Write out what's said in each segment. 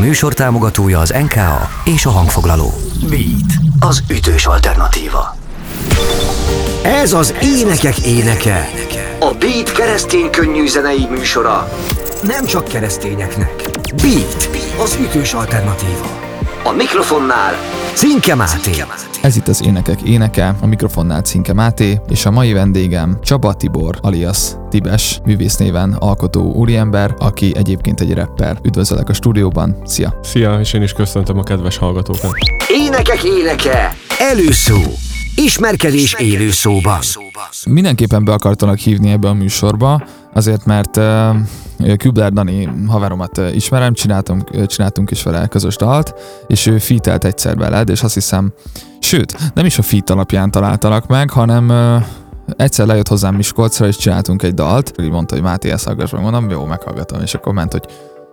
műsor támogatója az NKA és a hangfoglaló. Beat, az ütős alternatíva. Ez az énekek éneke. A Beat keresztény könnyű zenei műsora. Nem csak keresztényeknek. Beat, az ütős alternatíva. A mikrofonnál Cinke Máté. Ez itt az Énekek éneke, a mikrofonnál Cinke Máté, és a mai vendégem Csaba Tibor, alias Tibes, művész néven alkotó úriember, aki egyébként egy rapper. Üdvözöllek a stúdióban, szia! Szia, és én is köszöntöm a kedves hallgatókat. Énekek éneke. Előszó. Ismerkedés élő szóban. Mindenképpen be akartalak hívni ebbe a műsorba, azért mert Kübler Dani haveromat uh, ismerem, csináltunk, uh, csináltunk is vele közös dalt, és ő fitelt egyszer veled, és azt hiszem, sőt, nem is a fit alapján találtalak meg, hanem egyszer lejött hozzám Miskolcra, és csináltunk egy dalt, így mondta, hogy Máté, meg, mondom, jó, meghallgatom, és akkor ment, hogy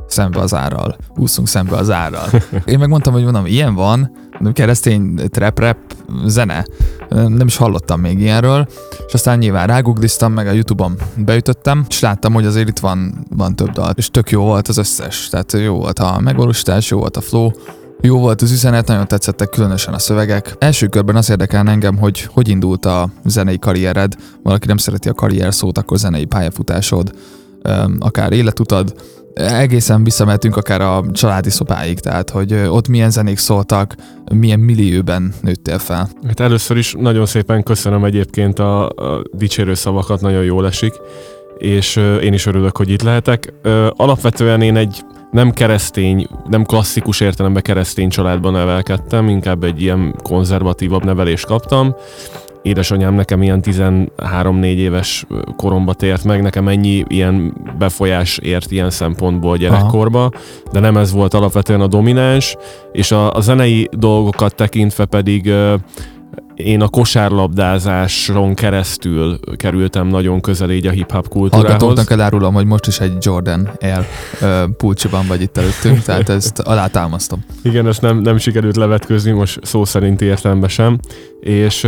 szembe az árral, úszunk szembe az árral. Én meg mondtam, hogy mondom, ilyen van, keresztény trap rap zene, nem is hallottam még ilyenről, és aztán nyilván rágugliztam, meg a Youtube-on beütöttem, és láttam, hogy azért itt van, van több dal, és tök jó volt az összes, tehát jó volt a megvalósítás, jó volt a flow, jó volt az üzenet, nagyon tetszettek különösen a szövegek. Első körben az érdekel engem, hogy hogy indult a zenei karriered. Valaki nem szereti a karrier szót, akkor zenei pályafutásod, akár életutad, egészen visszamehetünk akár a családi szobáig, tehát hogy ott milyen zenék szóltak, milyen millióben nőttél fel. Hát először is nagyon szépen köszönöm egyébként a, a dicsérő szavakat, nagyon jól esik, és én is örülök, hogy itt lehetek. Alapvetően én egy nem keresztény, nem klasszikus értelemben keresztény családban nevelkedtem, inkább egy ilyen konzervatívabb nevelést kaptam, édesanyám nekem ilyen 13-4 éves koromba tért meg, nekem ennyi ilyen befolyás ért ilyen szempontból gyerekkorba, Aha. de nem ez volt alapvetően a domináns, és a, a zenei dolgokat tekintve pedig én a kosárlabdázáson keresztül kerültem nagyon közel így a hip-hop kultúrához. Hallgatóknak elárulom, hogy most is egy Jordan Air pulcsiban vagy itt előttünk, tehát ezt alátámasztom. Igen, ezt nem, nem sikerült levetközni, most szó szerinti értelemben sem. És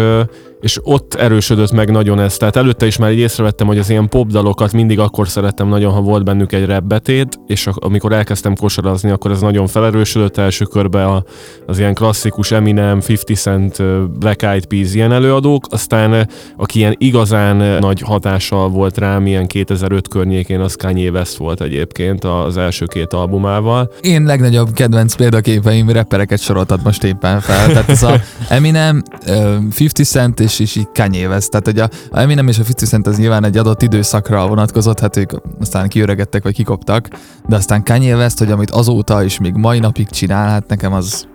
és ott erősödött meg nagyon ez. Tehát előtte is már így észrevettem, hogy az ilyen popdalokat mindig akkor szerettem nagyon, ha volt bennük egy rap betét, és amikor elkezdtem kosarazni, akkor ez nagyon felerősödött első körbe az ilyen klasszikus Eminem, 50 Cent, Black Eyed Peas ilyen előadók, aztán aki ilyen igazán nagy hatással volt rám, ilyen 2005 környékén, az Kanye West volt egyébként az első két albumával. Én legnagyobb kedvenc példaképeim rappereket soroltad most éppen fel. Tehát ez a Eminem, 50 Cent és, és így Kanye West. Tehát hogy a, a Eminem és a 50 Cent az nyilván egy adott időszakra vonatkozott, hát ők aztán kiöregettek vagy kikoptak, de aztán Kanye West, hogy amit azóta is még mai napig csinál, hát nekem az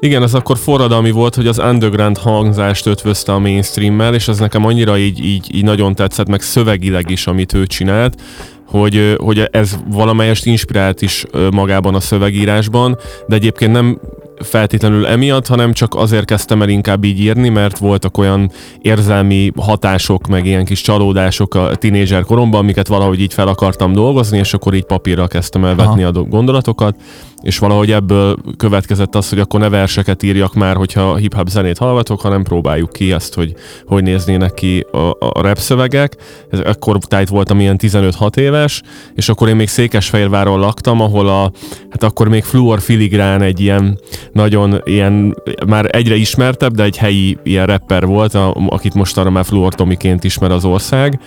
igen, ez akkor forradalmi volt, hogy az underground hangzást ötvözte a mainstreammel, és az nekem annyira így, így, így nagyon tetszett, meg szövegileg is, amit ő csinált, hogy, hogy ez valamelyest inspirált is magában a szövegírásban, de egyébként nem feltétlenül emiatt, hanem csak azért kezdtem el inkább így írni, mert voltak olyan érzelmi hatások, meg ilyen kis csalódások a tinédzser koromban, amiket valahogy így fel akartam dolgozni, és akkor így papírra kezdtem el vetni Aha. a gondolatokat, és valahogy ebből következett az, hogy akkor ne verseket írjak már, hogyha hip-hop zenét hallgatok, hanem próbáljuk ki ezt, hogy hogy néznének ki a, a rap szövegek. Ez akkor tájt voltam ilyen 15-6 éves, és akkor én még Székesfehérváron laktam, ahol a, hát akkor még Fluor Filigrán egy ilyen nagyon ilyen, már egyre ismertebb, de egy helyi ilyen rapper volt, a, akit mostanra már Fluor Tomiként ismer az ország,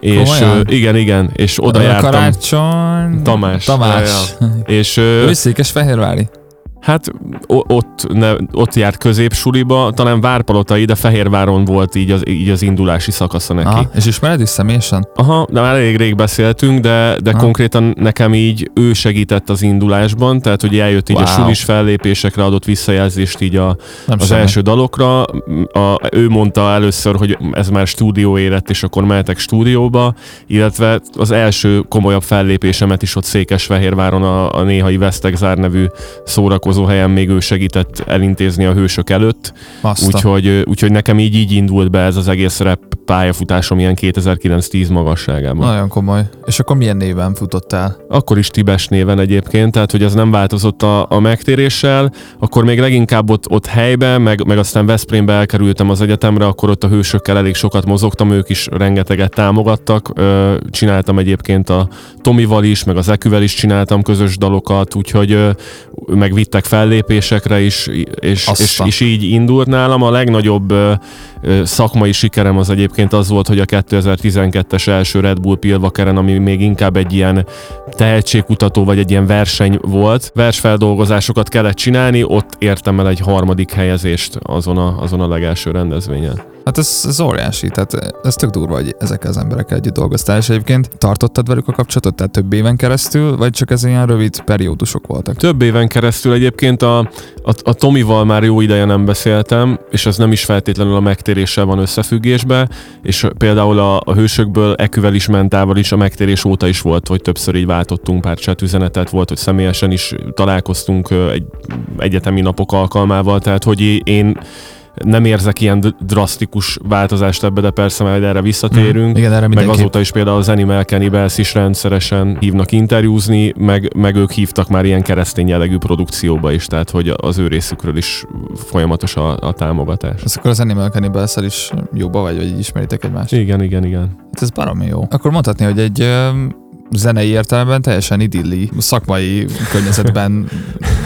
és uh, igen, igen, és oda jártam. Karácsony... Tamás. Tamás. Ja, ja. És, ő Székesfehérvári? Hát ott, ne, ott járt középsuliba, talán Várpalotai, de Fehérváron volt így az, így az indulási szakasza neki. Aha, és ismered is személyesen? Aha, de már elég rég beszéltünk, de, de konkrétan nekem így ő segített az indulásban, tehát hogy eljött így wow. a sulis fellépésekre, adott visszajelzést így a, az semmi. első dalokra. A, ő mondta először, hogy ez már stúdió érett, és akkor mehetek stúdióba, illetve az első komolyabb fellépésemet is ott Székesfehérváron a, a néhai Vesztegzár nevű szórakozó szórakozó helyen még ő segített elintézni a hősök előtt. Úgyhogy, úgyhogy nekem így így indult be ez az egész rap pályafutásom ilyen 2009-10 magasságában. Nagyon komoly. És akkor milyen néven futottál? Akkor is Tibes néven egyébként, tehát hogy ez nem változott a, a megtéréssel, akkor még leginkább ott, ott helyben, meg, meg aztán Veszprémbe elkerültem az egyetemre, akkor ott a hősökkel elég sokat mozogtam, ők is rengeteget támogattak. Csináltam egyébként a Tomival is, meg az Eküvel is csináltam közös dalokat, úgyhogy ö, megvittek fellépésekre is, és, és, és így indult nálam. A legnagyobb szakmai sikerem az egyébként az volt, hogy a 2012-es első Red Bull Pilvakeren, ami még inkább egy ilyen tehetségkutató vagy egy ilyen verseny volt. Versfeldolgozásokat kellett csinálni, ott értem el egy harmadik helyezést azon a, azon a legelső rendezvényen. Hát ez, ez óriási, tehát ez tök durva, hogy ezekkel az emberekkel együtt dolgoztál, és egyébként tartottad velük a kapcsolatot, tehát több éven keresztül, vagy csak ez ilyen rövid periódusok voltak? Több éven keresztül egyébként a, a, a Tomival már jó ideje nem beszéltem, és ez nem is feltétlenül a megtéréssel van összefüggésbe, és például a, a hősökből Eküvel is mentával is a megtérés óta is volt, hogy többször így váltottunk pár chat üzenetet, volt, hogy személyesen is találkoztunk egy egyetemi napok alkalmával, tehát hogy én nem érzek ilyen drasztikus változást ebbe, de persze majd erre visszatérünk. Igen, erre Meg mindenképp. azóta is például az Animal Cannibals is rendszeresen hívnak interjúzni, meg, meg ők hívtak már ilyen keresztény jellegű produkcióba is, tehát hogy az ő részükről is folyamatos a, a támogatás. Ez akkor az Animal cannibals is jóba vagy, vagy ismeritek egymást? Igen, igen, igen. Hát ez baromi jó. Akkor mondhatni, hogy egy zenei értelemben teljesen idilli, szakmai környezetben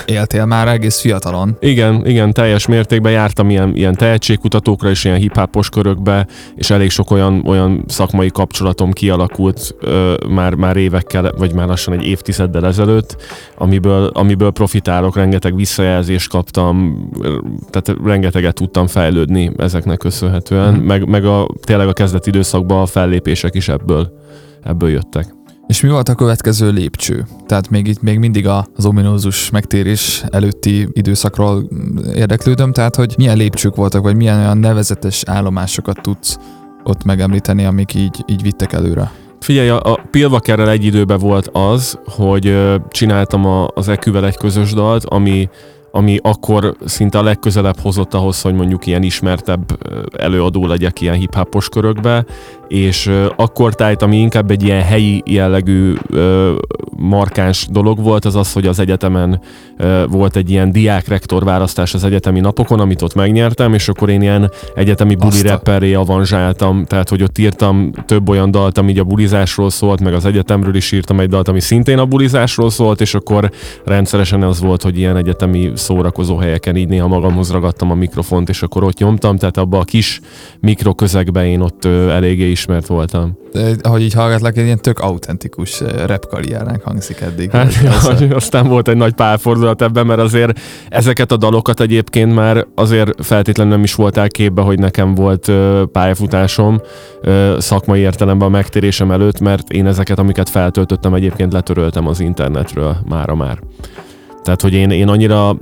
éltél már egész fiatalon. Igen, igen, teljes mértékben jártam ilyen, ilyen tehetségkutatókra és ilyen hip-hopos körökbe, és elég sok olyan, olyan szakmai kapcsolatom kialakult ö, már, már évekkel, vagy már lassan egy évtizeddel ezelőtt, amiből, amiből profitálok, rengeteg visszajelzést kaptam, tehát rengeteget tudtam fejlődni ezeknek köszönhetően, Mhm. meg, meg a, tényleg a kezdeti időszakban a fellépések is ebből, ebből jöttek. És mi volt a következő lépcső? Tehát még itt még mindig az ominózus megtérés előtti időszakról érdeklődöm, tehát hogy milyen lépcsők voltak, vagy milyen olyan nevezetes állomásokat tudsz ott megemlíteni, amik így, így vittek előre. Figyelj, a, a Pilvakerrel egy időben volt az, hogy csináltam a, az Eküvel egy közös dalt, ami, ami akkor szinte a legközelebb hozott ahhoz, hogy mondjuk ilyen ismertebb előadó legyek ilyen hip-hopos körökbe, és akkor tájt, ami inkább egy ilyen helyi jellegű markáns dolog volt, az az, hogy az egyetemen volt egy ilyen diákrektor választás az egyetemi napokon, amit ott megnyertem, és akkor én ilyen egyetemi buli Azt a- rapperré avanzsáltam, tehát hogy ott írtam több olyan dalt, ami így a bulizásról szólt, meg az egyetemről is írtam egy dalt, ami szintén a bulizásról szólt, és akkor rendszeresen az volt, hogy ilyen egyetemi szórakozó helyeken így néha magamhoz ragadtam a mikrofont, és akkor ott nyomtam, tehát abba a kis mikroközegben én ott eléggé ismert voltam. Ahogy így hallgatlak, egy ilyen tök autentikus eh, rap karriernek hangzik eddig. Hát, Ez- ja, aztán volt egy nagy pálfordulat ebben, mert azért ezeket a dalokat egyébként már azért feltétlenül nem is voltál képbe, hogy nekem volt ö, pályafutásom ö, szakmai értelemben a megtérésem előtt, mert én ezeket, amiket feltöltöttem, egyébként letöröltem az internetről mára már. Tehát, hogy én, én annyira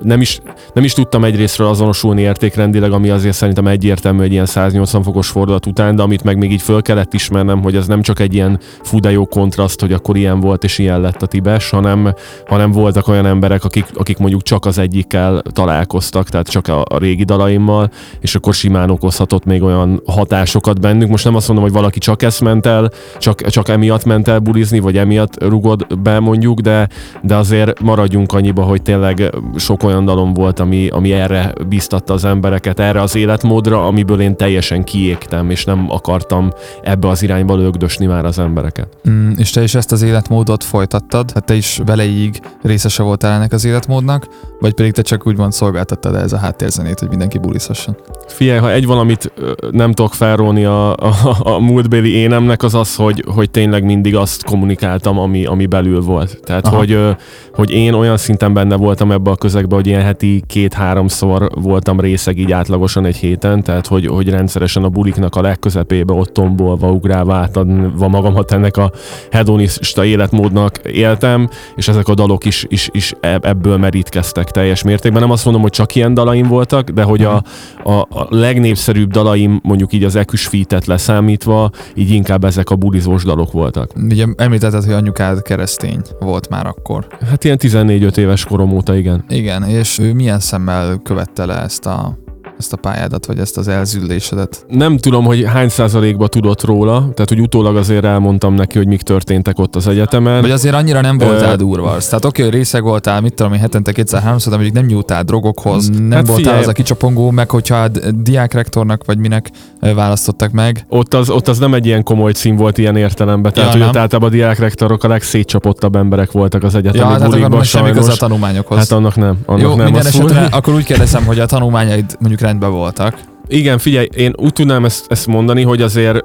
nem is, nem is tudtam egyrésztről azonosulni értékrendileg, ami azért szerintem egyértelmű egy ilyen 180 fokos fordulat után, de amit meg még így föl kellett ismernem, hogy ez nem csak egy ilyen fú jó kontraszt, hogy akkor ilyen volt és ilyen lett a Tibes, hanem, hanem voltak olyan emberek, akik, akik mondjuk csak az egyikkel találkoztak, tehát csak a, a régi dalaimmal, és akkor simán okozhatott még olyan hatásokat bennük. Most nem azt mondom, hogy valaki csak ezt ment el, csak, csak emiatt ment el bulizni, vagy emiatt rugod be mondjuk, de, de azért maradjunk annyiba, hogy tényleg sok olyan dalom volt, ami, ami erre biztatta az embereket, erre az életmódra, amiből én teljesen kiégtem, és nem akartam ebbe az irányba lögdösni már az embereket. Mm, és te is ezt az életmódot folytattad? Hát te is veleig részese voltál ennek az életmódnak? Vagy pedig te csak úgymond szolgáltattad ez a háttérzenét, hogy mindenki bulizhasson? Figyelj, ha egy valamit nem tudok felróni a, a, a múltbéli énemnek, az az, hogy, hogy tényleg mindig azt kommunikáltam, ami, ami belül volt. Tehát, Aha. hogy, hogy én olyan szinten benne voltam ebbe a közegbe, hogy ilyen heti két-háromszor voltam részeg így átlagosan egy héten, tehát hogy, hogy rendszeresen a buliknak a legközepébe ott tombolva, ugrálva, átadva magamat ennek a hedonista életmódnak éltem, és ezek a dalok is, is, is eb- ebből merítkeztek teljes mértékben. Nem azt mondom, hogy csak ilyen dalaim voltak, de hogy a, a, a legnépszerűbb dalaim, mondjuk így az Ekus Feet-et leszámítva, így inkább ezek a bulizós dalok voltak. Ugye említetted, hogy anyukád keresztény volt már akkor. Hát ilyen 14 24-5 éves korom óta, igen. Igen, és ő milyen szemmel követte le ezt a ezt a pályádat, vagy ezt az elzüllésedet? Nem tudom, hogy hány százalékba tudott róla, tehát hogy utólag azért elmondtam neki, hogy mik történtek ott az egyetemen. Vagy azért annyira nem voltál Ö... durva. Tehát oké, hogy részeg voltál, mit tudom, hetente kétszer háromszor, de mondjuk nem nyújtál drogokhoz, nem hát voltál figyelj... az a kicsapongó, meg hogyha diákrektornak vagy minek választottak meg. Ott az, ott az nem egy ilyen komoly cím volt ilyen értelemben, tehát ja, hogy ott általában a diákrektorok a legszétcsapottabb emberek voltak az egyetemi ja, hát akkor semmi a tanulmányokhoz. Hát annak nem. Annak Jó, nem minden esetre akkor úgy kérdezem, hogy a tanulmányaid mondjuk rendben voltak. Igen, figyelj, én úgy tudnám ezt, ezt mondani, hogy azért,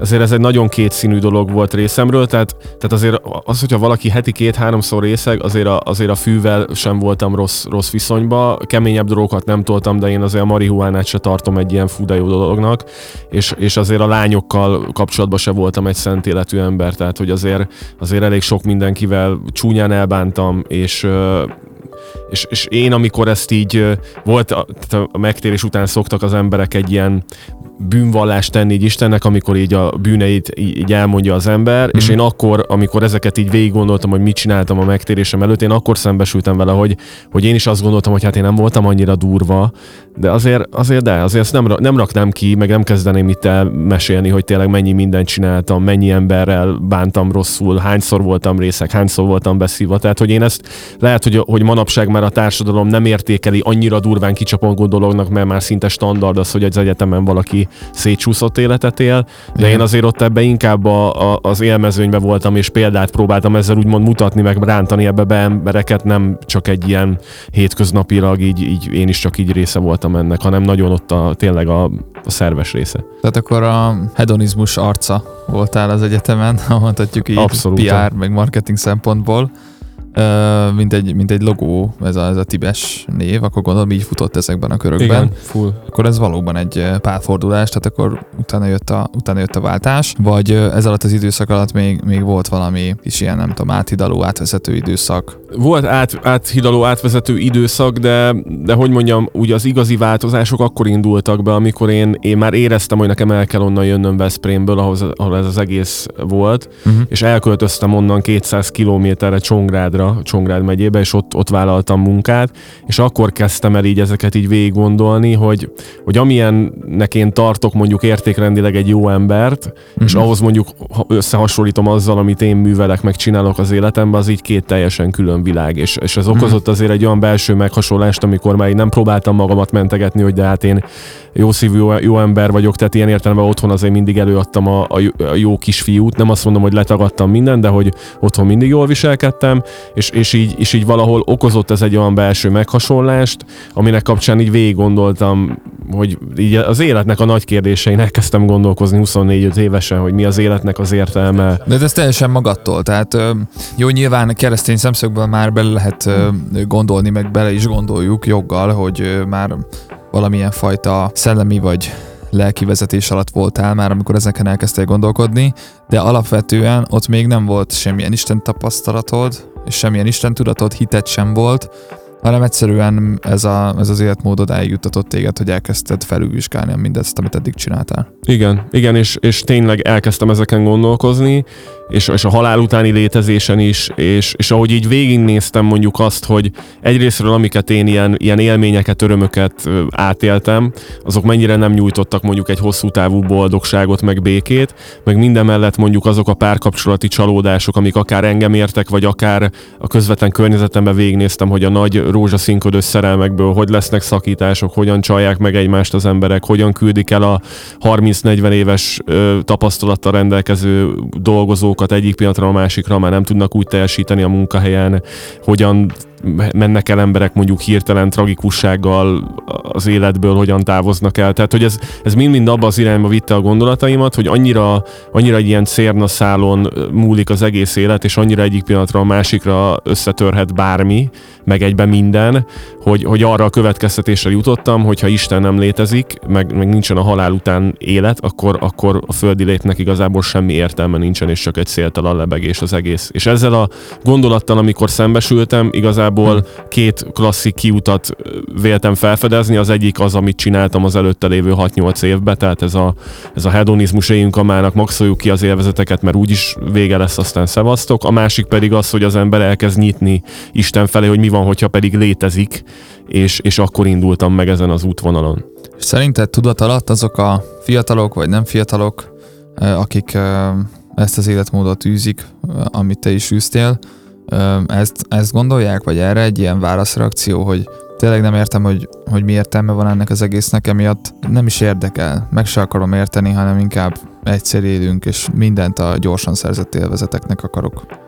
azért ez egy nagyon kétszínű dolog volt részemről, tehát, tehát azért az, hogyha valaki heti két-háromszor részeg, azért a, azért a fűvel sem voltam rossz, rossz viszonyba, keményebb dolgokat nem toltam, de én azért a marihuánát se tartom egy ilyen fú jó dolognak, és, és azért a lányokkal kapcsolatban se voltam egy szent életű ember, tehát hogy azért, azért elég sok mindenkivel csúnyán elbántam, és és, és én, amikor ezt így volt, a, tehát a megtérés után szoktak az emberek egy ilyen bűnvallást tenni így Istennek, amikor így a bűneit így elmondja az ember, mm. és mhm. én akkor, amikor ezeket így végig gondoltam, hogy mit csináltam a megtérésem előtt, én akkor szembesültem vele, hogy, hogy én is azt gondoltam, hogy hát én nem voltam annyira durva, de azért, azért de, azért ezt nem, nem raknám ki, meg nem kezdeném itt elmesélni, hogy tényleg mennyi mindent csináltam, mennyi emberrel bántam rosszul, hányszor voltam részek, hányszor voltam beszívva. Tehát, hogy én ezt lehet, hogy, hogy manapság már a társadalom nem értékeli annyira durván kicsapongó dolognak, mert már szinte standard az, hogy az egyetemen valaki szétsúszott életet él, de én azért ott ebbe inkább a, a, az élmezőnybe voltam, és példát próbáltam ezzel úgymond mutatni, meg rántani ebbe be embereket, nem csak egy ilyen hétköznapilag, így, így én is csak így része voltam ennek, hanem nagyon ott a, tényleg a, a szerves része. Tehát akkor a hedonizmus arca voltál az egyetemen, mondhatjuk így Abszolút. PR, meg marketing szempontból mint egy, mint egy logó, ez a, ez a Tibes név, akkor gondolom így futott ezekben a körökben. Igen, full. Akkor ez valóban egy pálfordulás, tehát akkor utána jött a, utána jött a váltás, vagy ez alatt az időszak alatt még, még volt valami is ilyen, nem tudom, áthidaló, átvezető időszak? Volt át, áthidaló, átvezető időszak, de, de hogy mondjam, ugye az igazi változások akkor indultak be, amikor én, én már éreztem, hogy nekem el kell onnan jönnöm Veszprémből, ahhoz, ahol ez az egész volt, uh-huh. és elköltöztem onnan 200 kilométerre Csongrádra, Csongrára, Csongrád megyébe, és ott, ott vállaltam munkát, és akkor kezdtem el így ezeket így végig gondolni, hogy, hogy amilyennek én tartok mondjuk értékrendileg egy jó embert, mm-hmm. és ahhoz mondjuk összehasonlítom azzal, amit én művelek, meg csinálok az életemben, az így két teljesen külön világ, és, és ez okozott azért egy olyan belső meghasonlást, amikor már így nem próbáltam magamat mentegetni, hogy de hát én jó szívű, jó, jó ember vagyok, tehát ilyen értelemben otthon azért mindig előadtam a, a, a jó kisfiút, nem azt mondom, hogy letagadtam mindent, de hogy otthon mindig jól viselkedtem, és, és, így, és így valahol okozott ez egy olyan belső meghasonlást, aminek kapcsán így végig gondoltam, hogy így az életnek a nagy kérdésein elkezdtem gondolkozni 24 évesen, hogy mi az életnek az értelme. De ez teljesen magattól, tehát jó, nyilván keresztény szemszögből már bele lehet gondolni, meg bele is gondoljuk joggal, hogy már valamilyen fajta szellemi vagy lelki vezetés alatt voltál már, amikor ezeken elkezdtél gondolkodni, de alapvetően ott még nem volt semmilyen Isten tapasztalatod, és Isten tudatod, hitet sem volt, hanem egyszerűen ez, a, ez az életmód odáig juttatott téged, hogy elkezdted felülvizsgálni mindezt, amit eddig csináltál. Igen, igen, és, és tényleg elkezdtem ezeken gondolkozni, és, és a halál utáni létezésen is, és, és ahogy így végignéztem mondjuk azt, hogy egyrésztről amiket én ilyen, ilyen élményeket, örömöket átéltem, azok mennyire nem nyújtottak mondjuk egy hosszú távú boldogságot, meg békét, meg minden mellett mondjuk azok a párkapcsolati csalódások, amik akár engem értek, vagy akár a közvetlen környezetemben végignéztem, hogy a nagy rózsaszínködös szerelmekből hogy lesznek szakítások, hogyan csalják meg egymást az emberek, hogyan küldik el a 30-40 éves tapasztalattal rendelkező dolgozók dolgokat egyik pillanatra a másikra már nem tudnak úgy teljesíteni a munkahelyen, hogyan mennek el emberek mondjuk hirtelen tragikussággal az életből, hogyan távoznak el. Tehát, hogy ez, ez mind-mind abba az irányba vitte a gondolataimat, hogy annyira, annyira egy ilyen szálon múlik az egész élet, és annyira egyik pillanatra a másikra összetörhet bármi, meg egyben minden, hogy, hogy arra a következtetésre jutottam, hogy ha Isten nem létezik, meg, meg nincsen a halál után élet, akkor, akkor a földi létnek igazából semmi értelme nincsen, és csak egy széltalan lebegés az egész. És ezzel a gondolattal, amikor szembesültem, igazából igazából két klasszik kiutat véltem felfedezni, az egyik az, amit csináltam az előtte lévő 6-8 évben, tehát ez a, ez a hedonizmus éljünk a mának, maxoljuk ki az élvezeteket, mert úgyis vége lesz, aztán szevasztok. A másik pedig az, hogy az ember elkezd nyitni Isten felé, hogy mi van, hogyha pedig létezik, és, és akkor indultam meg ezen az útvonalon. Szerinted tudat alatt azok a fiatalok, vagy nem fiatalok, akik ezt az életmódot űzik, amit te is űztél, ezt, ezt gondolják, vagy erre egy ilyen válaszreakció, hogy tényleg nem értem, hogy, hogy mi értelme van ennek az egésznek, emiatt nem is érdekel, meg se akarom érteni, hanem inkább egyszer élünk, és mindent a gyorsan szerzett élvezeteknek akarok.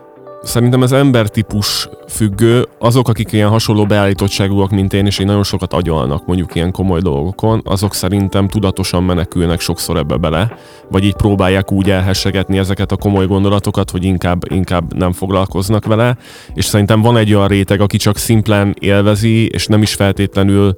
Szerintem ez embertípus függő. Azok, akik ilyen hasonló beállítottságúak, mint én, és én nagyon sokat agyalnak mondjuk ilyen komoly dolgokon, azok szerintem tudatosan menekülnek sokszor ebbe bele, vagy így próbálják úgy elhessegetni ezeket a komoly gondolatokat, hogy inkább, inkább nem foglalkoznak vele. És szerintem van egy olyan réteg, aki csak szimplán élvezi, és nem is feltétlenül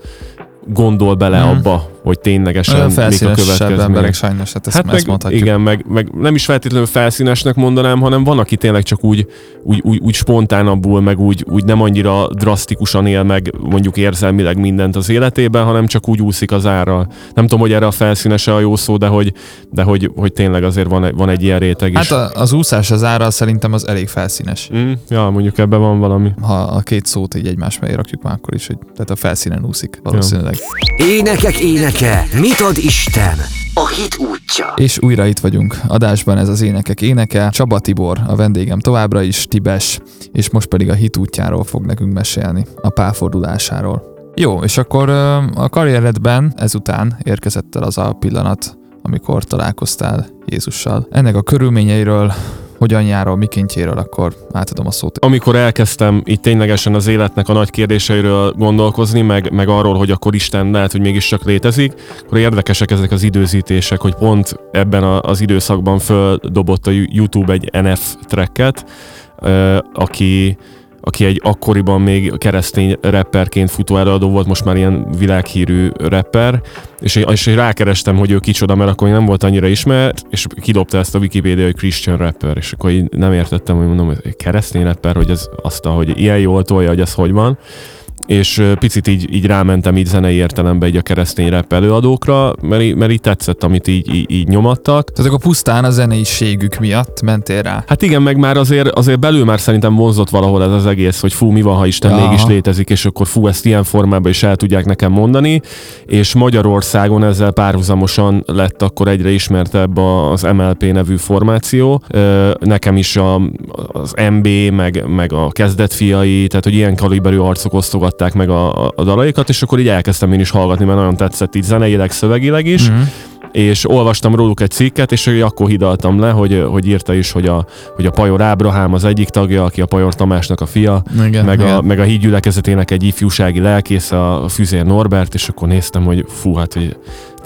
gondol bele hmm. abba, hogy ténylegesen mik a következmények. sajnos, hát ezt, hát meg, ezt mondhatjuk. Igen, meg, meg, nem is feltétlenül felszínesnek mondanám, hanem van, aki tényleg csak úgy, úgy, úgy, úgy spontánabbul, meg úgy, úgy nem annyira drasztikusan él meg mondjuk érzelmileg mindent az életében, hanem csak úgy úszik az árral. Nem tudom, hogy erre a felszínese a jó szó, de hogy, de hogy, hogy tényleg azért van, van egy ilyen réteg is. Hát az úszás az árral szerintem az elég felszínes. Mm, ja, mondjuk ebben van valami. Ha a két szót így egymás mellé rakjuk már akkor is, hogy tehát a felszínen úszik valószínűleg. Ja. Énekek ének éneke, mit ad Isten? A hit útja. És újra itt vagyunk. Adásban ez az énekek éneke. Csaba Tibor, a vendégem továbbra is, Tibes, és most pedig a hit útjáról fog nekünk mesélni, a pálfordulásáról. Jó, és akkor a karrieredben ezután érkezett el az a pillanat, amikor találkoztál Jézussal. Ennek a körülményeiről hogyan jár a mikéntjéről, akkor átadom a szót. Amikor elkezdtem itt ténylegesen az életnek a nagy kérdéseiről gondolkozni, meg, meg arról, hogy akkor Isten lehet, hogy mégiscsak létezik, akkor érdekesek ezek az időzítések, hogy pont ebben az időszakban földobott a YouTube egy NF tracket, aki aki egy akkoriban még keresztény rapperként futó előadó volt, most már ilyen világhírű rapper, és és rákerestem, hogy ő kicsoda, mert akkor nem volt annyira ismert, és kidobta ezt a Wikipedia, hogy Christian rapper, és akkor én nem értettem, hogy mondom, hogy keresztény rapper, hogy ez azt, hogy ilyen jól tolja, hogy ez hogy van és picit így, így rámentem így zenei értelembe így a keresztény rap előadókra, mert, mert így tetszett, amit így, így, így nyomattak. Tehát akkor pusztán a zeneiségük miatt mentél rá? Hát igen, meg már azért, azért belül már szerintem vonzott valahol ez az egész, hogy fú, mi van, ha Isten Aha. mégis létezik, és akkor fú, ezt ilyen formában is el tudják nekem mondani, és Magyarországon ezzel párhuzamosan lett akkor egyre ismertebb az MLP nevű formáció. Nekem is a, az MB, meg, meg a kezdetfiai, tehát hogy ilyen kaliberű arcok osztogat hallgatták meg a, a dalaikat, és akkor így elkezdtem én is hallgatni, mert nagyon tetszett így zeneileg, szövegileg is. Mm-hmm és olvastam róluk egy cikket, és akkor hidaltam le, hogy, hogy írta is, hogy a, hogy a Pajor Ábrahám az egyik tagja, aki a Pajor Tamásnak a fia, igen, meg, igen. A, meg a hídgyülekezetének egy ifjúsági lelkész, a Füzér Norbert, és akkor néztem, hogy fú, hát hogy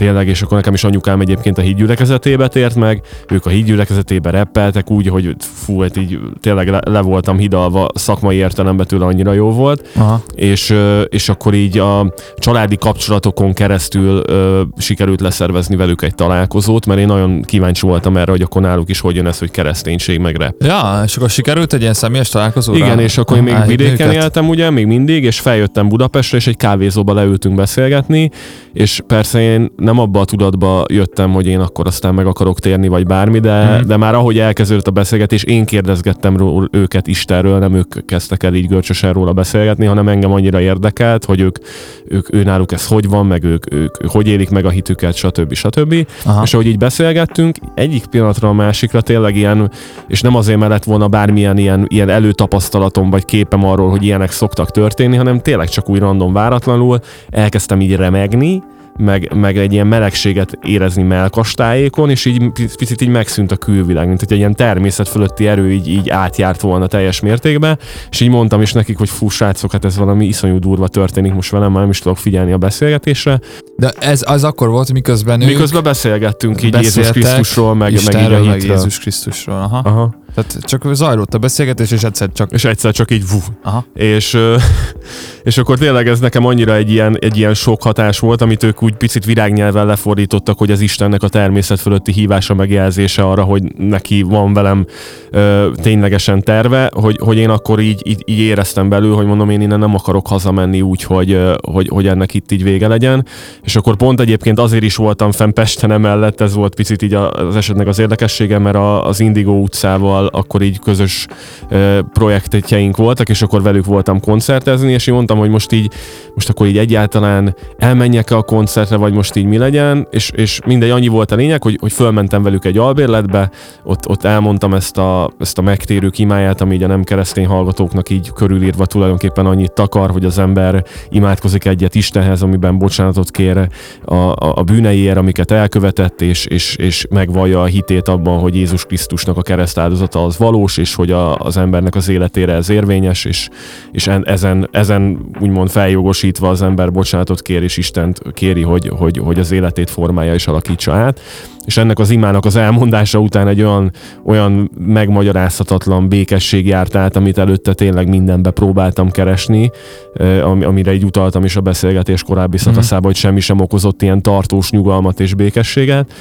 tényleg, és akkor nekem is anyukám egyébként a hídgyülekezetébe tért meg, ők a hídgyülekezetébe reppeltek úgy, hogy fú, hát így tényleg le, le voltam hidalva szakmai értelemben tőle annyira jó volt, Aha. és, és akkor így a családi kapcsolatokon keresztül ö, sikerült leszervezni velük egy találkozót, mert én nagyon kíváncsi voltam erre, hogy akkor náluk is hogy jön ez, hogy kereszténység meg rep. Ja, és akkor sikerült egy ilyen személyes találkozó. Igen, és akkor én még vidéken őket. éltem ugye, még mindig, és feljöttem Budapestre, és egy kávézóba leültünk beszélgetni, és persze én nem abba a tudatba jöttem, hogy én akkor aztán meg akarok térni, vagy bármi, de, hmm. de már ahogy elkezdődött a beszélgetés, én kérdezgettem ról, őket Istenről, nem ők kezdtek el így görcsösen róla beszélgetni, hanem engem annyira érdekelt, hogy ők, ők ő náluk ez hogy van, meg ők, ők, ők hogy élik meg a hitüket, stb. stb. Aha. És ahogy így beszélgettünk, egyik pillanatra a másikra tényleg ilyen, és nem azért mellett volna bármilyen ilyen, ilyen előtapasztalatom vagy képem arról, hogy ilyenek szoktak történni, hanem tényleg csak úgy random váratlanul elkezdtem így remegni, meg, meg egy ilyen melegséget érezni melkastájékon, és így picit így megszűnt a külvilág, mint hogy egy ilyen természet fölötti erő így, így átjárt volna teljes mértékben, és így mondtam is nekik, hogy fú, srácok, hát ez valami iszonyú durva történik most velem, már nem is tudok figyelni a beszélgetésre. De ez az akkor volt, miközben Miközben beszélgettünk így Jézus Krisztusról, meg, meg így a meg Jézus Krisztusról, aha. aha Tehát csak zajlott a beszélgetés, és egyszer csak... És egyszer csak így vú. Aha. És, és akkor tényleg ez nekem annyira egy ilyen, egy ilyen sok hatás volt, amit ők úgy picit virágnyelven lefordítottak, hogy az Istennek a természet fölötti hívása megjelzése arra, hogy neki van velem ö, ténylegesen terve, hogy, hogy én akkor így, így, így éreztem belül, hogy mondom, én innen nem akarok hazamenni úgy, hogy, hogy, hogy ennek itt így vége legyen. És akkor pont egyébként azért is voltam fenn Pesten emellett, ez volt picit így az esetnek az érdekessége, mert az Indigo utcával akkor így közös projektjeink voltak, és akkor velük voltam koncertezni, és én mondtam, hogy most így, most akkor így egyáltalán elmenjek-e a koncertre, vagy most így mi legyen, és, és mindegy, annyi volt a lényeg, hogy, hogy fölmentem velük egy albérletbe, ott, ott elmondtam ezt a, ezt a megtérő kimáját, ami így a nem keresztény hallgatóknak így körülírva tulajdonképpen annyit takar, hogy az ember imádkozik egyet Istenhez, amiben bocsánatot kér a, a, a bűneiért, amiket elkövetett, és, és, és megvallja a hitét abban, hogy Jézus Krisztusnak a kereszt áldozata az valós, és hogy a, az embernek az életére ez érvényes, és, és en, ezen, ezen úgymond feljogosítva az ember bocsánatot kér, és Istent kéri, hogy, hogy, hogy az életét formálja és alakítsa át és ennek az imának az elmondása után egy olyan, olyan megmagyarázhatatlan békesség járt át, amit előtte tényleg mindenbe próbáltam keresni, amire így utaltam is a beszélgetés korábbi mhm. szakaszában, hogy semmi sem okozott ilyen tartós nyugalmat és békességet,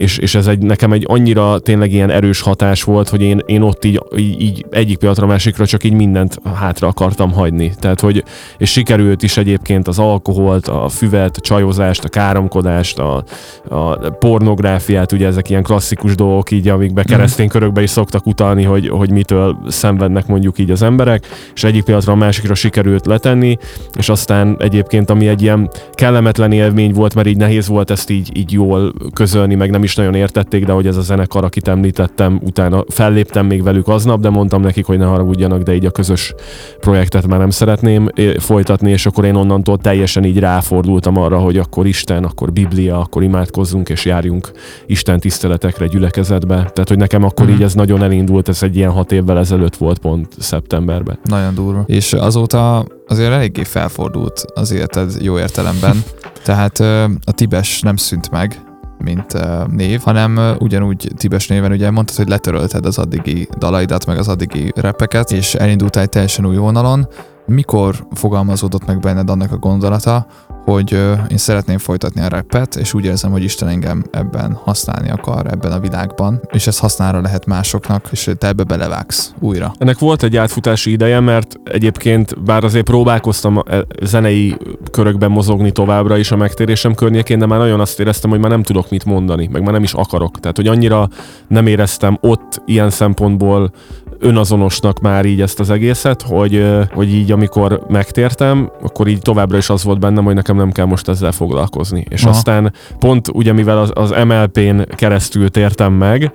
és, és ez egy, nekem egy annyira tényleg ilyen erős hatás volt, hogy én, én ott így, így, így egyik pillanatra másikra csak így mindent hátra akartam hagyni. Tehát, hogy, és sikerült is egyébként az alkoholt, a füvet, a csajozást, a káromkodást, a, a pornográfiát, ugye ezek ilyen klasszikus dolgok így, amikbe mhm. keresztény körökbe is szoktak utalni, hogy, hogy mitől szenvednek mondjuk így az emberek, és egyik pillanatra a másikra sikerült letenni, és aztán egyébként, ami egy ilyen kellemetlen élmény volt, mert így nehéz volt ezt így, így jól közölni, meg nem nem is nagyon értették, de hogy ez a zenekar, akit említettem, utána felléptem még velük aznap, de mondtam nekik, hogy ne haragudjanak, de így a közös projektet már nem szeretném folytatni, és akkor én onnantól teljesen így ráfordultam arra, hogy akkor Isten, akkor Biblia, akkor imádkozzunk és járjunk Isten tiszteletekre gyülekezetbe. Tehát, hogy nekem akkor mm. így ez nagyon elindult, ez egy ilyen hat évvel ezelőtt volt pont szeptemberben. Nagyon durva. És azóta azért eléggé felfordult az életed jó értelemben. Tehát a Tibes nem szűnt meg, mint uh, név, hanem uh, ugyanúgy Tibes néven ugye mondtad, hogy letörölted az addigi dalaidat, meg az addigi repeket, és elindultál egy teljesen új vonalon. Mikor fogalmazódott meg benned annak a gondolata, hogy én szeretném folytatni a rappet, és úgy érzem, hogy Isten engem ebben használni akar, ebben a világban, és ez hasznára lehet másoknak, és te ebbe belevágsz újra. Ennek volt egy átfutási ideje, mert egyébként bár azért próbálkoztam e, zenei körökben mozogni továbbra is a megtérésem környékén, de már nagyon azt éreztem, hogy már nem tudok mit mondani, meg már nem is akarok. Tehát, hogy annyira nem éreztem ott ilyen szempontból önazonosnak már így ezt az egészet, hogy, hogy így amikor megtértem, akkor így továbbra is az volt bennem, hogy nekem nem kell most ezzel foglalkozni. És Aha. aztán pont ugye mivel az, az MLP-n keresztül tértem meg,